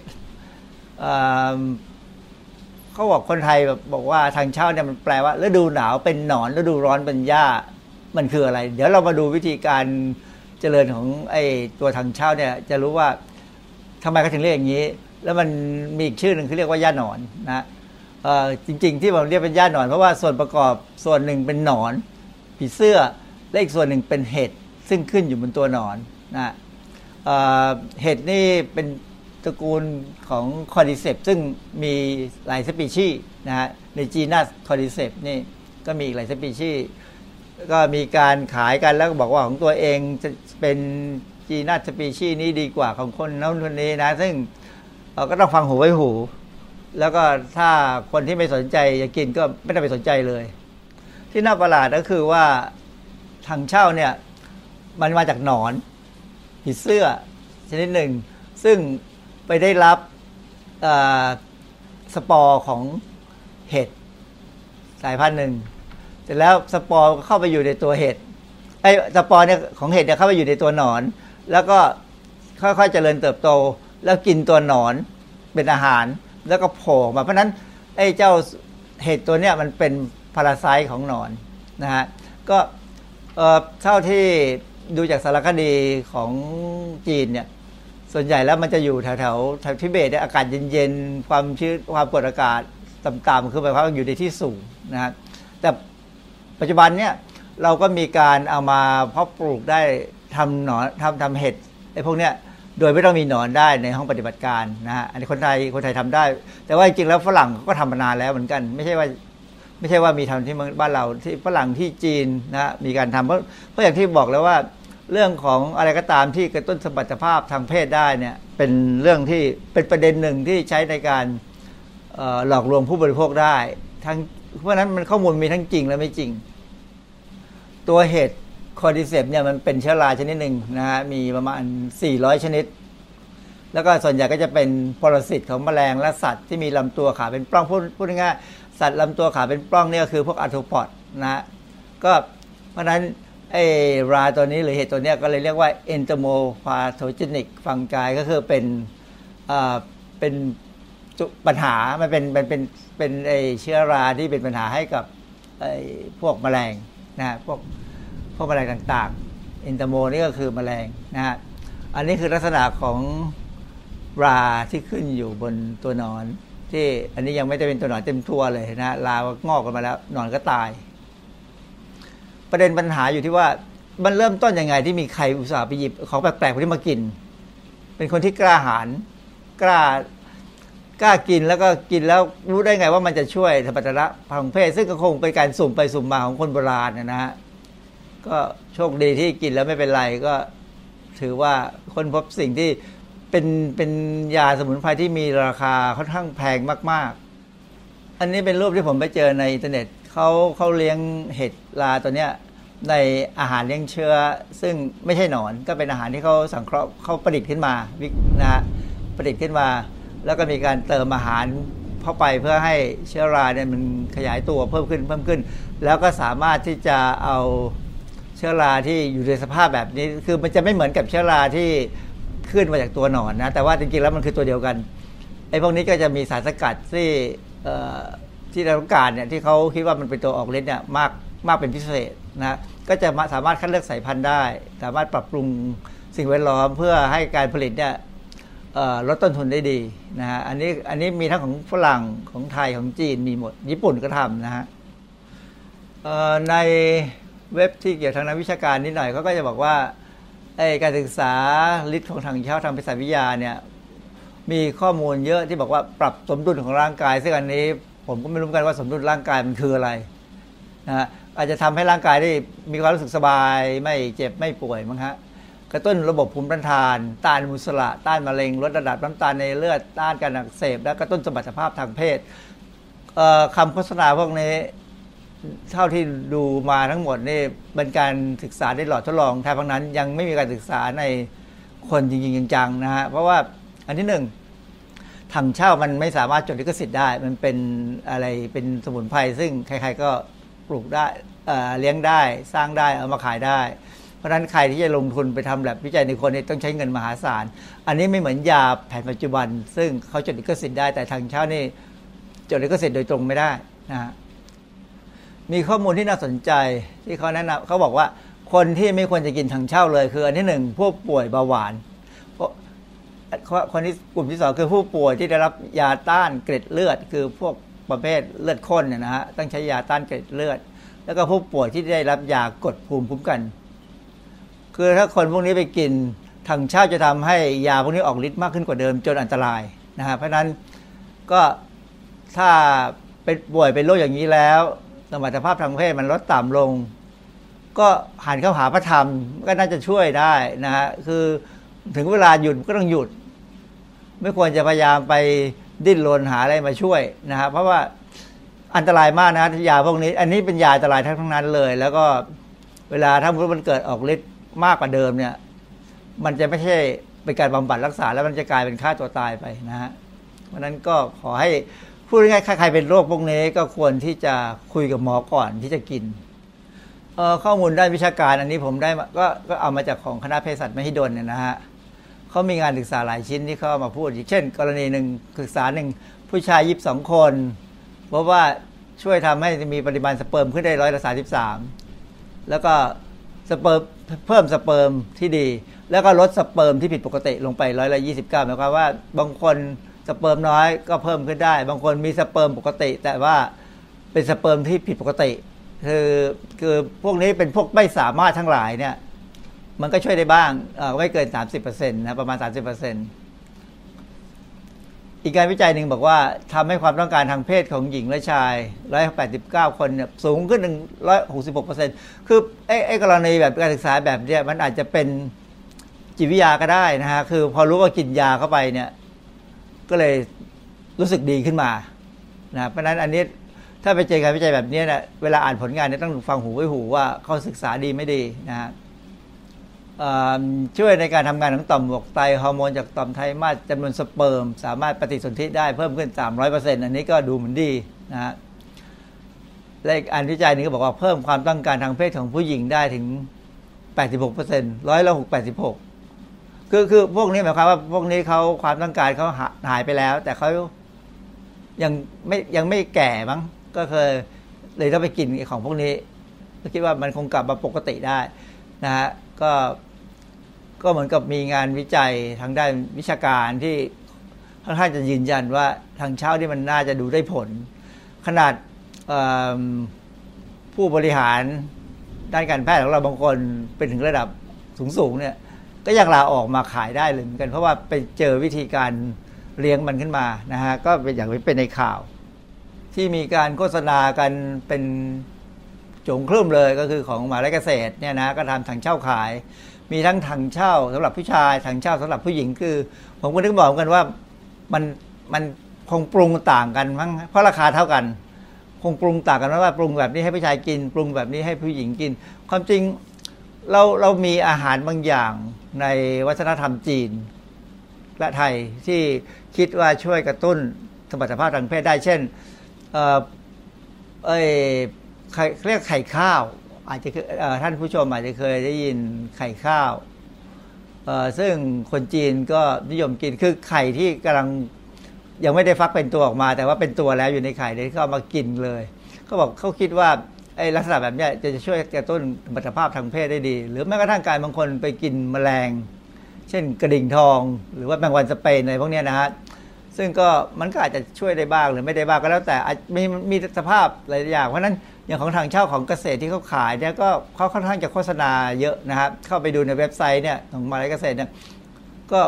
เขาบอกคนไทยแบบบอกว่าทางเช่าเนี่ยมันแปลว่าฤดูหนาวเป็นหนอนฤดูร้อนเป็นหญ้ามันคืออะไร เดี๋ยวเรามาดูวิธีการเจริญของไอ้ตัวทางเช่าเนี่ยจะรู้ว่าทำไมเขาถึงเรียกอย่างนี้ แล้วมันมีอีกชื่อหนึ่งคือเรียกว่าหญ้าหนอนนะ จริง ๆ ที่ผมเรียกเป็นหญ้าหนอน เพราะว่าส่วนประกอบส่วนหนึ่งเป็นหนอน ผีเสื้อและอีกส่วนหนึ่งเป็นเห็ดซึ่งขึ้นอยู่บนตัวหนอนนะเห็ดนี่เป็นตระกูลของคอร์ดิเซปซึ่งมีหลายสปีชีส์นะฮะใน genus Cordyceps นี่ก็มีอีกหลายสปีชีส์ก็มีการขายกันแล้วก็บอกว่าของตัวเองจะเป็น genus สปีชีส์นี้ดีกว่าของคนนั้นคนนี้นะ ซึ่งเอ่อก็ต้องฟังหูไว้หู แล้วก็ถ้าคนที่ไม่สนใจจะกินก็ไม่ต้องไปสนใจเลย ที่น่าประหลาดก็คือว่าถั่งเช่าเนี่ย มันมาจากหนอนผีเสื้อชนิดหนึ่ง ซึ่งไปได้รับสปอร์ของเห็ดสายพันธุ์หนึ่งเสร็จแล้วสปอร์เข้าไปอยู่ในตัวเห็ดไอ้สปอร์เนี่ยของเห็ดเนี่ยเข้าไปอยู่ในตัวหนอน แล้วก็ค่อยๆเจริญเติบโต แล้วกินตัวหนอนเป็นอาหาร แล้วก็โผล่มา เพราะนั้นไอ้เจ้าเห็ดตัวเนี้ยมันเป็น parasite ของหนอนนะฮะก็เท่าที่ดูจากสารคดีของจีนเนี่ยส่วนใหญ่แล้วมันจะอยู่แถวแถวแถวทิเบตอากาศเย็นๆ ความชื้นความกดอากาศต่ำๆคือหมายความว่าอยู่ในที่สูงนะฮะแต่ปัจจุบันเนี่ยเราก็มีการเอามาเพาะปลูกได้ทำหนอนทำทำเห็ดไอ้พวกเนี้ย โดยไม่ต้องมีหนอนได้ในห้องปฏิบัติการนะฮะอันนี้คนไทยคนไทยทำได้ แต่ว่าจริงๆแล้วฝรั่งเขาก็ทำมานานแล้วเหมือนกัน ไม่ใช่ว่าไม่ใช่ว่ามีทำที่บ้านเราที่ฝรั่งที่จีนนะฮะมีการทำเพราะเพราะอย่างที่บอกแล้วว่าเรื่องของอะไรก็ตามที่กระตุ้นสมรรถภาพทางเพศได้เนี่ยเป็นเรื่องที่เป็นประเด็นหนึ่งที่ใช้ในการหลอกลวงผู้บริโภคได้ทั้งเพราะนั้นมันข้อมูลมีทั้งจริงและไม่จริง ตัวเห็ด Cordyceps เนี่ยมันเป็นเชื้อราชนิดหนึ่งนะฮะมีประมาณ 400 ชนิด แล้วก็ส่วนใหญ่ก็จะเป็นปรสิตของแมลงและสัตว์ที่มีลำตัวขาเป็นปล้องพูดพูดง่ายสัตว์ลำตัวขาเป็นปล้องเนี่ยก็คือพวกอาร์โทปอดนะฮะก็เพราะนั้นไอ้ราตัวนี้หรือเห็ดตัวนี้ก็เลยเรียกว่า entomopathogenic fungi ก็คือเป็นเอ่อเป็นปัญหา มันเป็นเป็นเป็นเป็นไอ้เชื้อราที่เป็นปัญหาให้กับไอ้พวกแมลงนะฮะพวก วกแมลงต่างๆเอนโตโมนี่ก็คือแมลงนะฮะอันนี้คือลักษณะของราที่ขึ้นอยู่บนตัวนอน ที่อันนี้ยังไม่ได้เป็นตัวนอนเต็มตัวเลยนะลาวงอกกันมาแล้วนอนก็ตาย ประเด็นปัญหาอยู่ที่ว่ามันเริ่มต้นยังไงที่มีใครอุตส่าห์ไปหยิบของแปลกๆพวกนี้มากิน เป็นคนที่กล้าหาญกล้ากล้ากินแล้วก็กินแล้วรู้ได้ไงว่ามันจะช่วยสมรรถนะทางเพศซึ่งก็คงเป็นการสุ่มไปสุ่มมาของคนโบราณนะฮะ ก็โชคดีที่กินแล้วไม่เป็นไรก็ถือว่าคนพบสิ่งที่เป็นเป็นยาสมุนไพรที่มีราคาค่อนข้างแพงมาก ๆ อันนี้เป็นรูปที่ผมไปเจอในอินเทอร์เน็ตเขาเขาเลี้ยงเห็ดลาตัวเนี้ยในอาหารเลี้ยงเชื้อ ซึ่งไม่ใช่หนอนก็เป็นอาหารที่เขาสังเคราะห์เขาประดิษฐ์ขึ้นมาวินะฮะประดิษฐ์ขึ้นมา แล้วก็มีการเติมอาหารเข้าไปเพื่อให้เชื้อราเนี่ยมันขยายตัวเพิ่มขึ้นเพิ่มขึ้น แล้วก็สามารถที่จะเอา เชื้อราที่อยู่ในสภาพแบบนี้ คือมันจะไม่เหมือนกับเชื้อราที่ขึ้นมาจากตัวหนอนนะ แต่ว่าจริงๆแล้วมันคือตัวเดียวกันไอ้พวกนี้ก็จะมีสารสกัดที่ที่เราต้องการเนี่ยที่เขาคิดว่ามันเป็นตัวออกฤทธิ์เนี่ยมากมากเป็นพิเศษนะก็จะาสามารถคัดเลือกสายพันธุ์ได้ สามารถปรับปรุงสิ่งแวดล้อมเพื่อให้การผลิตเนี่ยลดต้นทุนได้ดีนะฮะอันนี้อันนี้มีทั้งของฝรั่งของไทยของจีนมีหมด ญี่ปุ่นก็ทำนะฮะใน เว็บที่เกี่ยวทางนักวิชาการนิดหน่อยเขาก็จะบอกว่าไอการศึกษาฤทธิ์ของทางเช่าทางภาษาวิทยาเนี่ยมีข้อมูลเยอะที่บอกว่าปรับสมดุลของร่างกายซึ่งอันนี้ ผมก็ไม่รู้เหมือนกันว่าสมดุลร่างกายมันคืออะไรนะฮะอาจจะทำให้ร่างกายได้มีความรู้สึกสบาย ไม่เจ็บไม่ป่วยมั้งฮะกระตุ้นระบบภูมิต้านทาน ต้านอนุมูลอิสระต้านมะเร็งลดระดับน้ำตาลในเลือดต้านการอักเสบ และกระตุ้นสมรรถภาพทางเพศเอ่อคำโฆษณาพวกนี้ เท่าที่ดูมาทั้งหมดนี่เป็นการศึกษาในหลอดทดลองแทบทั้งนั้น ยังไม่มีการศึกษาในคนจริงๆจังๆนะฮะเพราะว่าอันที่หนึ่งถังเช่ามันไม่สามารถจดลิขสิทธิ์ได้ มันเป็นอะไรเป็นสมุนไพรซึ่งใครๆก็ปลูกได้เเลี้ยงได้สร้างได้เอามาขายได้ เพราะฉะนั้นใครที่จะลงทุนไปทำแบบวิจัยในคนนี่ต้องใช้เงินมหาศาล อันนี้ไม่เหมือนยาแผนปัจจุบัน ซึ่งเขาจดลิขสิทธิ์ได้แต่ถังเช่านี่จดลิขสิทธิ์โดยตรงไม่ได้นะฮะ มีข้อมูลที่น่าสนใจที่เขาแนะนำเขาบอกว่าคนที่ไม่ควรจะกินถังเช่าเลย คืออันที่หนึ่งผู้ป่วยเบาหวานคนที่กลุ่มที่สองคือผู้ป่วยที่ได้รับยาต้านเกล็ดเลือด คือพวกประเภทเลือดข้นเนี่ยนะฮะต้องใช้ยาต้านเกล็ดเลือด แล้วก็ผู้ป่วยที่ได้รับยากดภูมิคุ้มกัน คือถ้าคนพวกนี้ไปกินถังเช่าจะทำให้ยาพวกนี้ออกฤทธิ์มากขึ้นกว่าเดิมจนอันตรายนะฮะเพราะฉะนั้นก็ถ้าเป็นป่วยเป็นโรคอย่างนี้แล้ว สมรรถภาพทางเพศมันลดต่ำลง ก็หันเข้าหาพระธรรมก็น่าจะช่วยได้นะฮะคือถึงเวลาหยุดก็ต้องหยุด ไม่ควรจะพยายามไปดิ้นรนหาอะไรมาช่วยนะฮะเพราะว่าอันตรายมากนะยาพวกนี้ อันนี้เป็นยาอันตรายทั้งทั้งนั้นเลย แล้วก็เวลาถ้ามันเกิดออกฤทธิ์มากกว่าเดิมเนี่ย มันจะไม่ใช่เป็นการบำบัดรักษาแล้วมันจะกลายเป็นฆ่าตัวตายไปนะฮะเพราะฉะนั้นก็ขอให้ พูดง่ายๆใครเป็นโรคพวกนี้ก็ควรที่จะคุยกับหมอก่อนที่จะกินข้อมูลด้านวิชาการอันนี้ผมได้ก็ก็เอามาจากของคณะเภสัชมหิดลเนี่ยนะฮะเขามีงานศึกษาหลายชิ้นที่เขาเอามาพูดอย่างเช่น กรณีหนึ่งศึกษาหนึ่งผู้ชายยี่สิบสองคนพบว่าช่วยทำให้มีปริมาณสเปิร์มขึ้นได้ร้อยละสามสิบสามแล้วก็สเปิร์มเพิ่มสเปิร์มที่ดี แล้วก็ลดสเปิร์มที่ผิดปกติลงไปร้อยละยี่สิบเก้าหมายความว่าบางคน สเปิร์มน้อยก็เพิ่มขึ้นได้ บางคนมีสเปิร์มปกติ แต่ว่าเป็นสเปิร์มที่ผิดปกติ คือคือพวกนี้เป็นพวกไม่สามารถทั้งหลายเนี่ย มันก็ช่วยได้บ้างเอ่อไม่เกิน 30%นะประมาณ 30%อีกการวิจัยหนึ่งบอกว่าทำให้ความต้องการทางเพศของหญิงและชาย 189 คนเนี่ยสูงขึ้น 166%คือไอ้ไอ้กรณีแบบการศึกษาแบบเนี้ยมันอาจจะเป็นจิตวิทยาก็ได้นะฮะ คือพอรู้ว่ากินยาเข้าไปเนี่ย ก็เลยรู้สึกดีขึ้นมานะเพราะนั้นอันนี้ถ้าไปเจอการวิจัยแบบนี้นะเวลาอ่านผลงานเนี่ยต้องฟังหูไว้หูว่าเขาศึกษาดีไม่ดีนะฮะช่วยในการทำงานของต่อมหมวกไตฮอร์โมนจากต่อมไทมาสจำนวนสเปิร์ม สามารถปฏิสนธิได้เพิ่มขึ้น 300%อันนี้ก็ดูเหมือนดีนะฮะและอีกอันวิจัยนึงก็บอกว่าเพิ่มความต้องการทางเพศของผู้หญิงได้ถึง 86%ร้อยละ6 86 คือคือพวกนี้หมายความว่าพวกนี้เขาความต้องการเขาหายไปแล้ว แต่เขายังไม่ยังไม่แก่มั้งก็เคยเลยต้องไปกินของพวกนี้ก็คิดว่ามันคงกลับมาปกติได้นะฮะก็ก็เหมือนกับมีงานวิจัยทางด้านวิชาการที่ค่อนข้างจะยืนยันว่าทางเช่าที่มันน่าจะดูได้ผล ขนาดผู้บริหารด้านการแพทย์ของเราบางคนเป็นถึงระดับสูงๆเนี่ย ก็ยังลาออกมาขายได้เลยเหมือนกัน เพราะว่าไปเจอวิธีการเลี้ยงมันขึ้นมานะฮะก็เป็นอย่างที่เป็นในข่าว ที่มีการโฆษณากันเป็นจงคลื่มเลยก็คือของมหาลัยเกษตรเนี่ยนะก็ทำถังเช่าขาย มีทั้งถังเช่าสำหรับผู้ชายถังเช่าสำหรับผู้หญิงคือ ผมก็นึกบอกกันว่ามันมันคงปรุงต่างกันมั้งเพราะราคาเท่ากันคงปรุงต่างกันว่าปรุงแบบนี้ให้ผู้ชายกิน ปรุงแบบนี้ให้ผู้หญิงกิน ความจริง เราเรามีอาหารบางอย่างในวัฒนธรรมจีน และไทยที่คิดว่าช่วยกระตุ้นสมรรถภาพทางเพศได้ เช่นเอ่อเอ้ยเรียกไข่ข้าว อาจจะท่านผู้ชมอาจจะเคยได้ยินไข่ข้าวซึ่งคนจีนก็นิยมกินคือไข่ที่กำลังยังไม่ได้ฟักเป็นตัวออกมา แต่ว่าเป็นตัวแล้วอยู่ในไข่เลยก็เอามากินเลยเขาบอกเขาคิดว่า ไอ้ลักษณะแบบนี้จะจะช่วยกระตุ้นสมรรภาพทางเพศได้ดี หรือแม้กระทั่งการบางคนไปกินแมลง เช่นกระดิ่งทอง หรือว่าแมงวันสเปนอะไรพวกนี้นะฮะซึ่งก็มันก็อาจจะช่วยได้บ้างหรือไม่ได้บ้างก็แล้วแต่อาจมีมีสภาพหลายอย่าง เพราะนั้นอย่างของทางเช่าของเกษตรที่เขาขายเนี่ยก็เขาค่อนข้างจะโฆษณาเยอะนะครับเข้าไปดูในเว็บไซต์เนี่ยของมาลัยเกษตรเนี่ยก็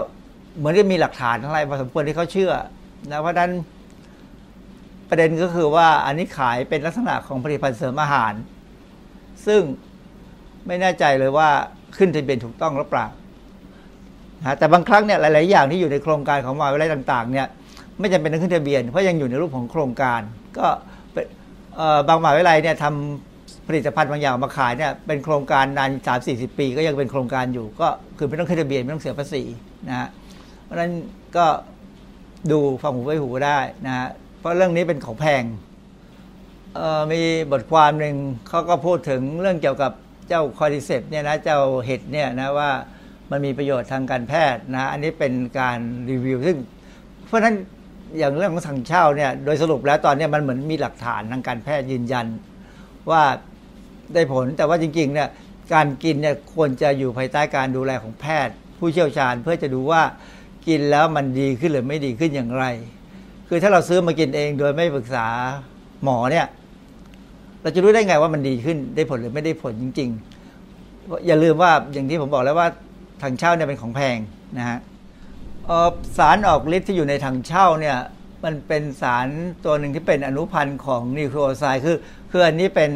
เหมือนจะมีหลักฐานอะไรพอสมควรที่เขาเชื่อนะเพราะนั้น ประเด็นก็คือว่าอันนี้ขายเป็นลักษณะของผลิตภัณฑ์เสริมอาหาร ซึ่งไม่แน่ใจเลยว่าขึ้นทะเบียนถูกต้องหรือเปล่านะแต่บางครั้งเนี่ยหลาย ๆ อย่างที่อยู่ในโครงการของมหาวิทยาลัยต่าง ๆ เนี่ยไม่จำเป็นต้องขึ้นทะเบียน เพราะยังอยู่ในรูปของโครงการ ก็เอ่อบางมหาวิทยาลัยเนี่ยทำผลิตภัณฑ์บางอย่างมาขายเนี่ยเป็นโครงการนานสามสี่สิบปี ก็ยังเป็นโครงการอยู่ ก็คือไม่ต้องขึ้นทะเบียนไม่ต้องเสียภาษีนะฮะเพราะฉะนั้นก็ดูฟังหูไว้หูได้นะฮะ เพราะเรื่องนี้เป็นของแพงมีบทความหนึ่งเขาก็พูดถึงเรื่องเกี่ยวกับเจ้า Cordyceps เนี่ยนะเจ้าเห็ดเนี่ยนะว่ามันมีประโยชน์ทางการแพทย์นะอันนี้เป็นการรีวิว ซึ่งเพราะฉะนั้นอย่างเรื่องของถั่งเช่าเนี่ยโดยสรุปแล้วตอนนี้มันเหมือนมีหลักฐานทางการแพทย์ยืนยัน ว่าได้ผลแต่ว่าจริงๆเนี่ยการกินเนี่ยควรจะอยู่ภายใต้การดูแลของแพทย์ ผู้เชี่ยวชาญเพื่อจะดูว่ากินแล้วมันดีขึ้นหรือไม่ดีขึ้นอย่างไร คือถ้าเราซื้อมากินเองโดยไม่ปรึกษาหมอเนี่ย เราจะรู้ได้ไงว่ามันดีขึ้นได้ผลหรือไม่ได้ผลจริง ๆ อย่าลืมว่าอย่างที่ผมบอกแล้วว่าถั่งเช่าเนี่ยเป็นของแพงนะฮะสารออกฤทธิ์ที่อยู่ในถั่งเช่าเนี่ยมันเป็นสารตัวหนึ่งที่เป็นอนุพันธ์ของ nucleoside คือคืออันนี้เป็น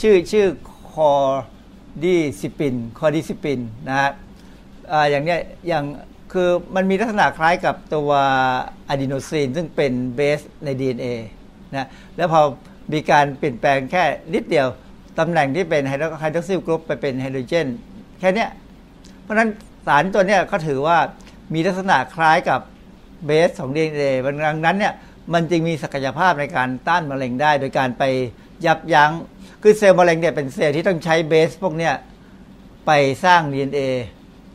ชื่อชื่อ cordycepin cordycepin นะฮะอ่าอย่างเนี้ยอย่าง คือมันมีลักษณะคล้ายกับตัวอะดีโนซีนซึ่งเป็นเบสใน DNA นะแล้วพอมีการเปลี่ยนแปลงแค่นิดเดียว ตำแหน่งที่เป็นไฮดร hydroxyl group ไปเป็นไฮโดรเจน แค่นี้เพราะนั้นสารตัวเนี้ยเขาถือว่ามีลักษณะคล้ายกับเบสของ DNA ดังนั้นเนี่ยมันจึงมีศักยภาพในการต้านมะเร็งได้ โดยการไปยับยั้ง คือเซลล์มะเร็งเนี่ยเป็นเซลล์ที่ต้องใช้เบสพวกเนี้ยไปสร้าง DNA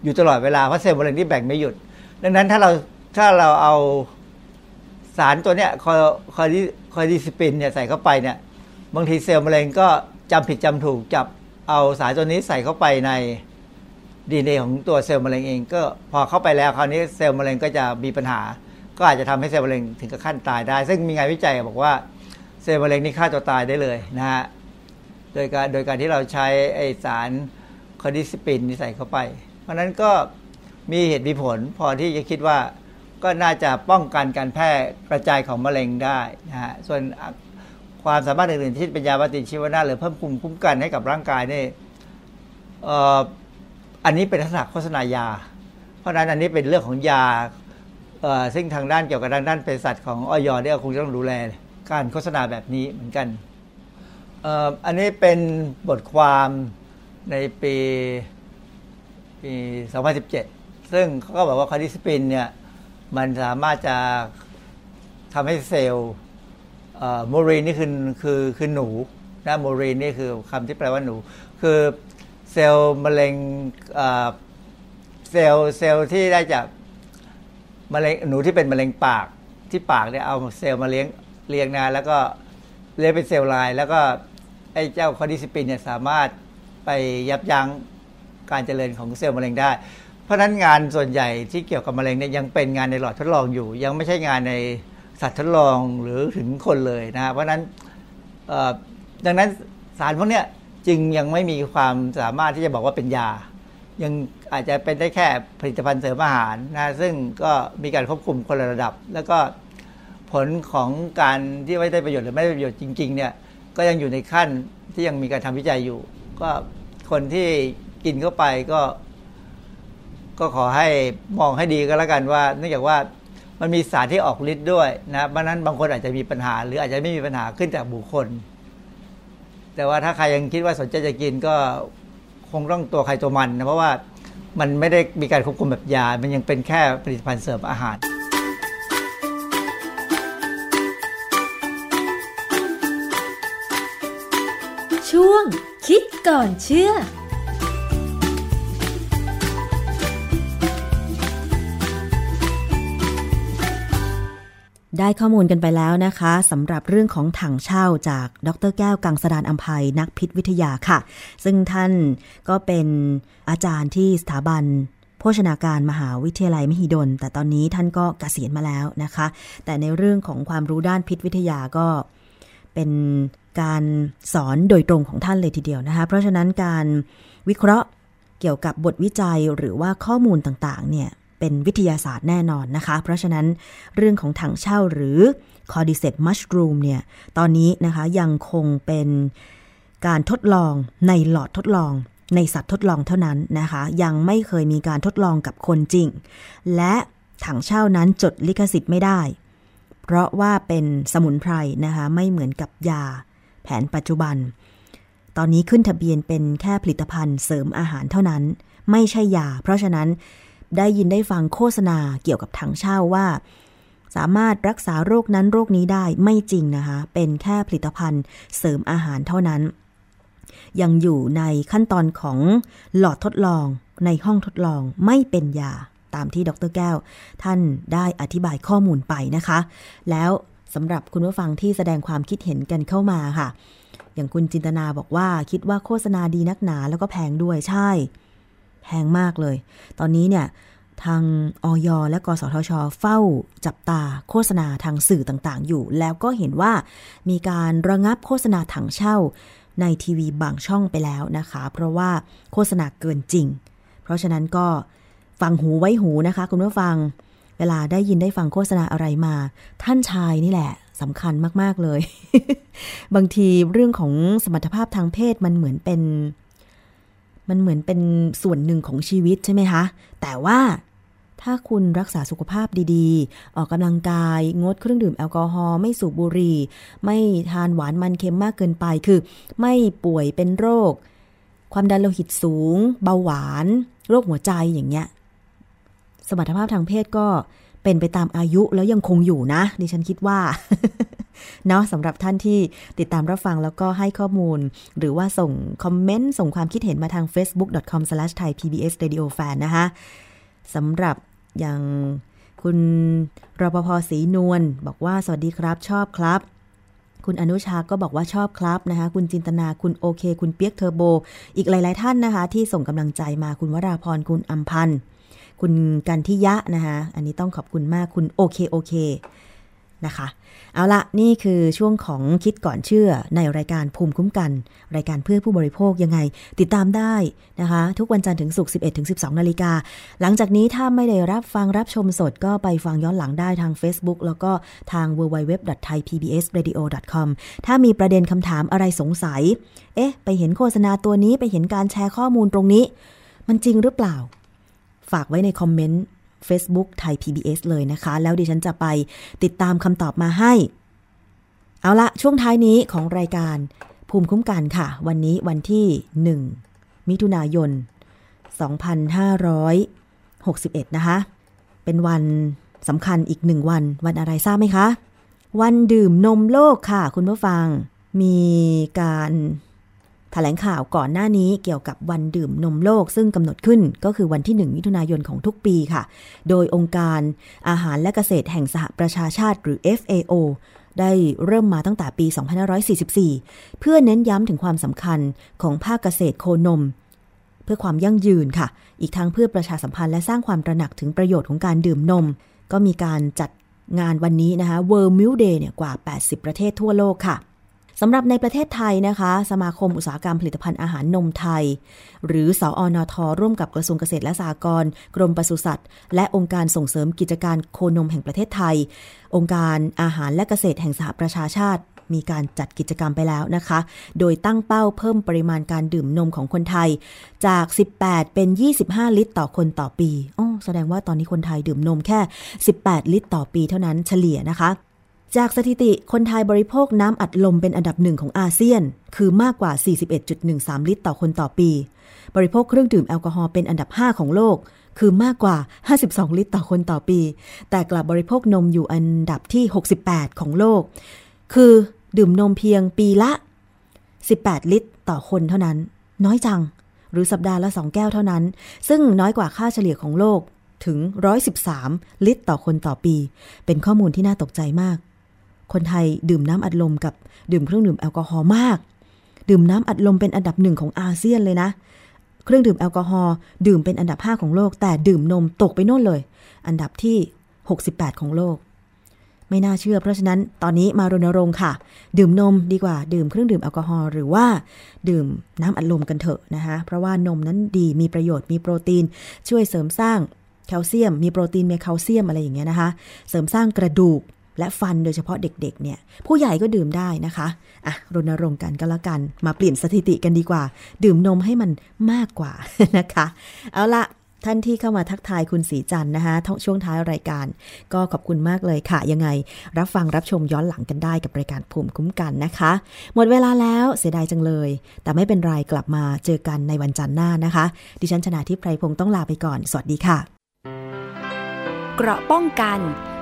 อยู่ตลอดเวลาเพราะเซลล์มะเร็งที่แบ่งไม่หยุด ดังนั้นถ้าเราถ้าเราเอาสารตัวเนี้ยคอคอดิ cordycepin เนี่ยใส่เข้าไปเนี่ยบางทีเซลล์มะเร็งก็จำผิดจำถูกจับเอาสารตัวนี้ใส่เข้าไปในดีเของตัวเซลล์มะเร็งเอง ก็พอเข้าไปแล้วคราวนี้เซลล์มะเร็งก็จะมีปัญหา ก็อาจจะทำให้เซลล์มะเร็งถึงกับขั้นตายได้ ซึ่งมีงานวิจัยบอกว่าเซลล์มะเร็งนี่ฆ่าตัวตายได้เลยนะฮะโดยการโดยการที่เราใช้ไอสารคอดิสปินนี่ใส่เข้าไป เพราะนั้นก็มีเหตุมีผลพอที่จะคิดว่าก็น่าจะป้องกันการแพร่กระจายของมะเร็งได้นะฮะส่วนความสามารถอื่นๆที่เป็นยาปฏิชีวนะหรือเพิ่มภูมิคุ้มกันให้กับร่างกายนี่เอ่ออันนี้เป็นลักษณะโฆษณายา เพราะนั้นอันนี้เป็นเรื่องของยาเอ่อซึ่งทางด้านเกี่ยวกับทางด้านเภสัชของออยเนี่ยคงจะต้องดูแลการโฆษณาแบบนี้เหมือนกันเอ่ออันนี้เป็นบทความในปี ปี 2017 ซึ่งเขาก็บอกว่า cordycepin เนี่ยมันสามารถจะทำให้เซลล์ murine นี่คือคือคือหนูนะ murine นี่คือคำที่แปลว่าหนู คือเซลล์มะเร็งเซลล์เซลล์ที่ได้จากมะเร็งหนูที่เป็นมะเร็งปากที่ปากเนี่ยเอาเซลล์มาเลี้ยงเลี้ยงนะแล้วก็เลี้ยงเป็น cell line แล้วก็ไอ้เจ้า cordycepin เนี่ยสามารถไปยับยั้ง การเจริญของเซลล์มะเร็งได้ เพราะฉะนั้นงานส่วนใหญ่ที่เกี่ยวกับมะเร็งเนี่ยยังเป็นงานในหลอดทดลองอยู่ ยังไม่ใช่งานในสัตว์ทดลองหรือถึงคนเลยนะเพราะนั้นดังนั้นสารพวกเนี้ยจึงยังไม่มีความสามารถที่จะบอกว่าเป็นยา ยังอาจจะเป็นได้แค่ผลิตภัณฑ์เสริมอาหารนะซึ่งก็มีการควบคุมคนละระดับ แล้วก็ผลของการที่ไม่ได้ประโยชน์หรือไม่ได้ประโยชน์จริงๆเนี่ยก็ยังอยู่ในขั้นที่ยังมีการทำวิจัยอยู่ ก็คนที่ กินเข้าไปก็ ก็ขอให้มองให้ดีก็แล้วกันว่า เนื่องจากว่ามันมีสารที่ออกฤทธิ์ด้วยนะเพราะนั้นบางคนอาจจะมีปัญหา หรืออาจจะไม่มีปัญหาขึ้นจากบุคคล แต่ว่าถ้าใครยังคิดว่าสนใจจะกินก็คงต้องตัวใครตัวมันนะเพราะว่ามันไม่ได้มีการควบคุมแบบยา มันยังเป็นแค่ผลิตภัณฑ์เสริมอาหารช่วงคิดก่อนเชื่อ ได้ข้อมูลกันไปแล้วนะคะสำหรับเรื่องของถังเช่าจากดรแก้วกังสดานอัมภัยนักพิษวิทยาค่ะ ซึ่งท่านก็เป็นอาจารย์ที่สถาบันโภชนาการมหาวิทยาลัยมหิดล แต่ตอนนี้ท่านก็เกษียณมาแล้วนะคะ แต่ในเรื่องของความรู้ด้านพิษวิทยาก็เป็นการสอนโดยตรงของท่านเลยทีเดียวนะคะ เพราะฉะนั้นการวิเคราะห์เกี่ยวกับบทวิจัยหรือว่าข้อมูลต่างๆเนี่ย เป็นวิทยาศาสตร์แน่นอนนะคะ เพราะฉะนั้นเรื่องของถังเช่าหรือ cordyceps mushroom เนี่ย ตอนนี้นะคะยังคงเป็นการทดลองในหลอดทดลอง ในสัตว์ทดลองเท่านั้นนะคะ ยังไม่เคยมีการทดลองกับคนจริง และถังเช่านั้นจดลิขสิทธิ์ไม่ได้ เพราะว่าเป็นสมุนไพรนะคะ ไม่เหมือนกับยาแผนปัจจุบัน ตอนนี้ขึ้นทะเบียนเป็นแค่ผลิตภัณฑ์เสริมอาหารเท่านั้น ไม่ใช่ยา เพราะฉะนั้น ได้ยินได้ฟังโฆษณาเกี่ยวกับถังเช่าว่า สามารถรักษาโรคนั้นโรคนี้ได้ไม่จริงนะคะ เป็นแค่ผลิตภัณฑ์เสริมอาหารเท่านั้น ยังอยู่ในขั้นตอนของหลอดทดลองในห้องทดลองไม่เป็นยาตามที่ดรแก้ว ท่านได้อธิบายข้อมูลไปนะคะ แล้วสำหรับคุณผู้ฟังที่แสดงความคิดเห็นกันเข้ามาค่ะ อย่างคุณจินตนาบอกว่าคิดว่าโฆษณาดีนักหนาแล้วก็แพงด้วยใช่ แพงมากเลย ตอนนี้เนี่ยทางออยและกสทช เฝ้าจับตาโฆษณาทางสื่อต่างๆ อยู่ แล้วก็เห็นว่ามีการระงับโฆษณาถังเช่าในทีวีบางช่องไปแล้วนะคะ เพราะว่าโฆษณาเกินจริง เพราะฉะนั้นก็ฟังหูไว้หูนะคะ คุณผู้ฟัง เวลาได้ยินได้ฟังโฆษณาอะไรมา ท่านชายนี่แหละสำคัญมาก ๆ เลย บางทีเรื่องของสมรรถภาพทางเพศมันเหมือนเป็น มันเหมือนเป็นส่วนหนึ่งของชีวิตใช่ไหมคะ แต่ว่าถ้าคุณรักษาสุขภาพดีๆ ออกกำลังกาย งดเครื่องดื่มแอลกอฮอล์ไม่สูบบุหรี่ ไม่ทานหวานมันเค็มมากเกินไปคือ ไม่ป่วยเป็นโรค ความดันโลหิตสูง เบาหวาน โรคหัวใจอย่างเงี้ย สมรรถภาพทางเพศก็ เป็นไปตามอายุแล้วยังคงอยู่นะ ดิฉันคิดว่าเนาะสำหรับท่านที่ติดตามรับฟังแล้วก็ให้ข้อมูล หรือว่าส่งคอมเมนต์ส่งความคิดเห็นมาทาง facebook.com/thaipbsradiofan นะคะสำหรับอย่างคุณรปภศรีนวลบอกว่าสวัสดีครับชอบครับ คุณอนุชาก็บอกว่าชอบครับนะคะคุณจินตนาคุณโอเค คุณเปียกเทอร์โบ อีกหลาย ๆ ท่านนะคะ ที่ส่งกำลังใจมาคุณวราพรคุณอัมพันธ์ คุณกันทิยะนะคะอันนี้ต้องขอบคุณมากคุณโอเคโอเคนะคะ เอาละนี่คือช่วงของคิดก่อนเชื่อในรายการภูมิคุ้มกัน รายการเพื่อผู้บริโภคยังไง ติดตามได้นะคะ ทุกวันจันทร์ถึงศุกร์ 11 ถึง 12 นาฬิกา หลังจากนี้ถ้าไม่ได้รับฟังรับชมสดก็ไปฟังย้อนหลังได้ทาง Facebook แล้วก็ทาง www.thaipbsradio.com ถ้ามีประเด็นคำถามอะไรสงสัย เอ๊ะ ไปเห็นโฆษณาตัวนี้ไปเห็นการแชร์ข้อมูลตรงนี้ มันจริงหรือเปล่า ฝากไว้ในคอมเมนต์ Facebook ไทย PBS เลยนะคะ แล้วดิฉันจะไปติดตามคำตอบมาให้ เอาละช่วงท้ายนี้ของรายการภูมิคุ้มกันค่ะ วันนี้วันที่ 1 มิถุนายน 2561 นะคะ เป็นวันสำคัญอีกหนึ่งวัน วันอะไรทราบไหมคะ วันดื่มนมโลกค่ะ คุณผู้ฟัง มีการ ถลงข่าวก่อนหน้านี้เกี่ยวกับวันดื่มนมโลก ซึ่งกำหนดขึ้นก็คือวันที่ 1 มิถุนายนของทุกปีค่ะ โดยองค์การอาหารและเกษตรแห่งสหประชาชาติหรือ FAO ได้เริ่มมาตั้งแต่ปี 2544 เพื่อเน้นย้ำถึงความสำคัญของภาคเกษตรโคนม เพื่อความยั่งยืนค่ะ อีกทั้งเพื่อประชาสัมพันธ์และสร้างความตระหนักถึงประโยชน์ของการดื่มนม ก็มีการจัดงานวันนี้นะคะ World Milk Day เนี่ยกว่า 80 ประเทศทั่วโลกค่ะ สำหรับในประเทศไทยนะคะ สมาคมอุตสาหกรรมผลิตภัณฑ์อาหารนมไทย หรือสออนท ร่วมกับกระทรวงเกษตรและสหกรณ์กรมปศุสัตว์ และองค์การส่งเสริมกิจการโคนมแห่งประเทศไทย องค์การอาหารและเกษตรแห่งสหประชาชาติ มีการจัดกิจกรรมไปแล้วนะคะ โดยตั้งเป้าเพิ่มปริมาณการดื่มนมของคนไทย จาก 18 เป็น 25 ลิตรต่อคนต่อปีอ๋อแสดงว่าตอนนี้คนไทยดื่มนมแค่ 18 ลิตรต่อปีเท่านั้นเฉลี่ยนะคะ จากสถิติคนไทยบริโภคน้ำอัดลมเป็นอันดับหนึ่งของอาเซียน คือมากกว่า 41.13 ลิตรต่อคนต่อปี บริโภคเครื่องดื่มแอลกอฮอล์เป็นอันดับ 5 ของโลก คือมากกว่า 52 ลิตรต่อคนต่อปี แต่กลับบริโภคนมอยู่อันดับที่ 68 ของโลก คือดื่มนมเพียงปีละ 18 ลิตรต่อคนเท่านั้น น้อยจัง หรือสัปดาห์ละ 2 แก้วเท่านั้น ซึ่งน้อยกว่าค่าเฉลี่ยของโลกถึง 113 ลิตรต่อคนต่อปี เป็นข้อมูลที่น่าตกใจมาก คนไทยดื่มน้ำอัดลมกับดื่มเครื่องดื่มแอลกอฮอล์มาก ดื่มน้ำอัดลมเป็นอันดับหนึ่งของอาเซียนเลยนะ เครื่องดื่มแอลกอฮอล์ดื่มเป็นอันดับ 5 ของโลก แต่ดื่มนมตกไปโน่นเลย อันดับที่ 68 ของโลก ไม่น่าเชื่อ เพราะฉะนั้นตอนนี้มารณรงค์ค่ะ ดื่มนมดีกว่าดื่มเครื่องดื่มแอลกอฮอล์หรือว่า ดื่มน้ำอัดลมกันเถอะนะคะ เพราะว่านมนั้นดีมีประโยชน์มีโปรตีน ช่วยเสริมสร้างแคลเซียม มีโปรตีนมีแคลเซียมอะไรอย่างเงี้ยนะคะ เสริมสร้างกระดูก และฟันโดยเฉพาะเด็กๆ เนี่ย ผู้ใหญ่ก็ดื่มได้นะคะ อะ รณรงค์กันก็แล้วกัน มาเปลี่ยนสถิติกันดีกว่า ดื่มนมให้มันมากกว่านะคะ เอาละท่านที่เข้ามาทักทายคุณสีจันนะคะช่วงท้ายรายการ ก็ขอบคุณมากเลยค่ะ ยังไง รับฟังรับชมย้อนหลังกันได้กับรายการภูมิคุ้มกันนะคะ หมดเวลาแล้วเสียดายจังเลย แต่ไม่เป็นไรกลับมาเจอกันในวันจันทร์หน้านะคะ ดิฉันชนะทิพไพรพงศ์ต้องลาไปก่อน สวัสดีค่ะ เกราะป้องกัน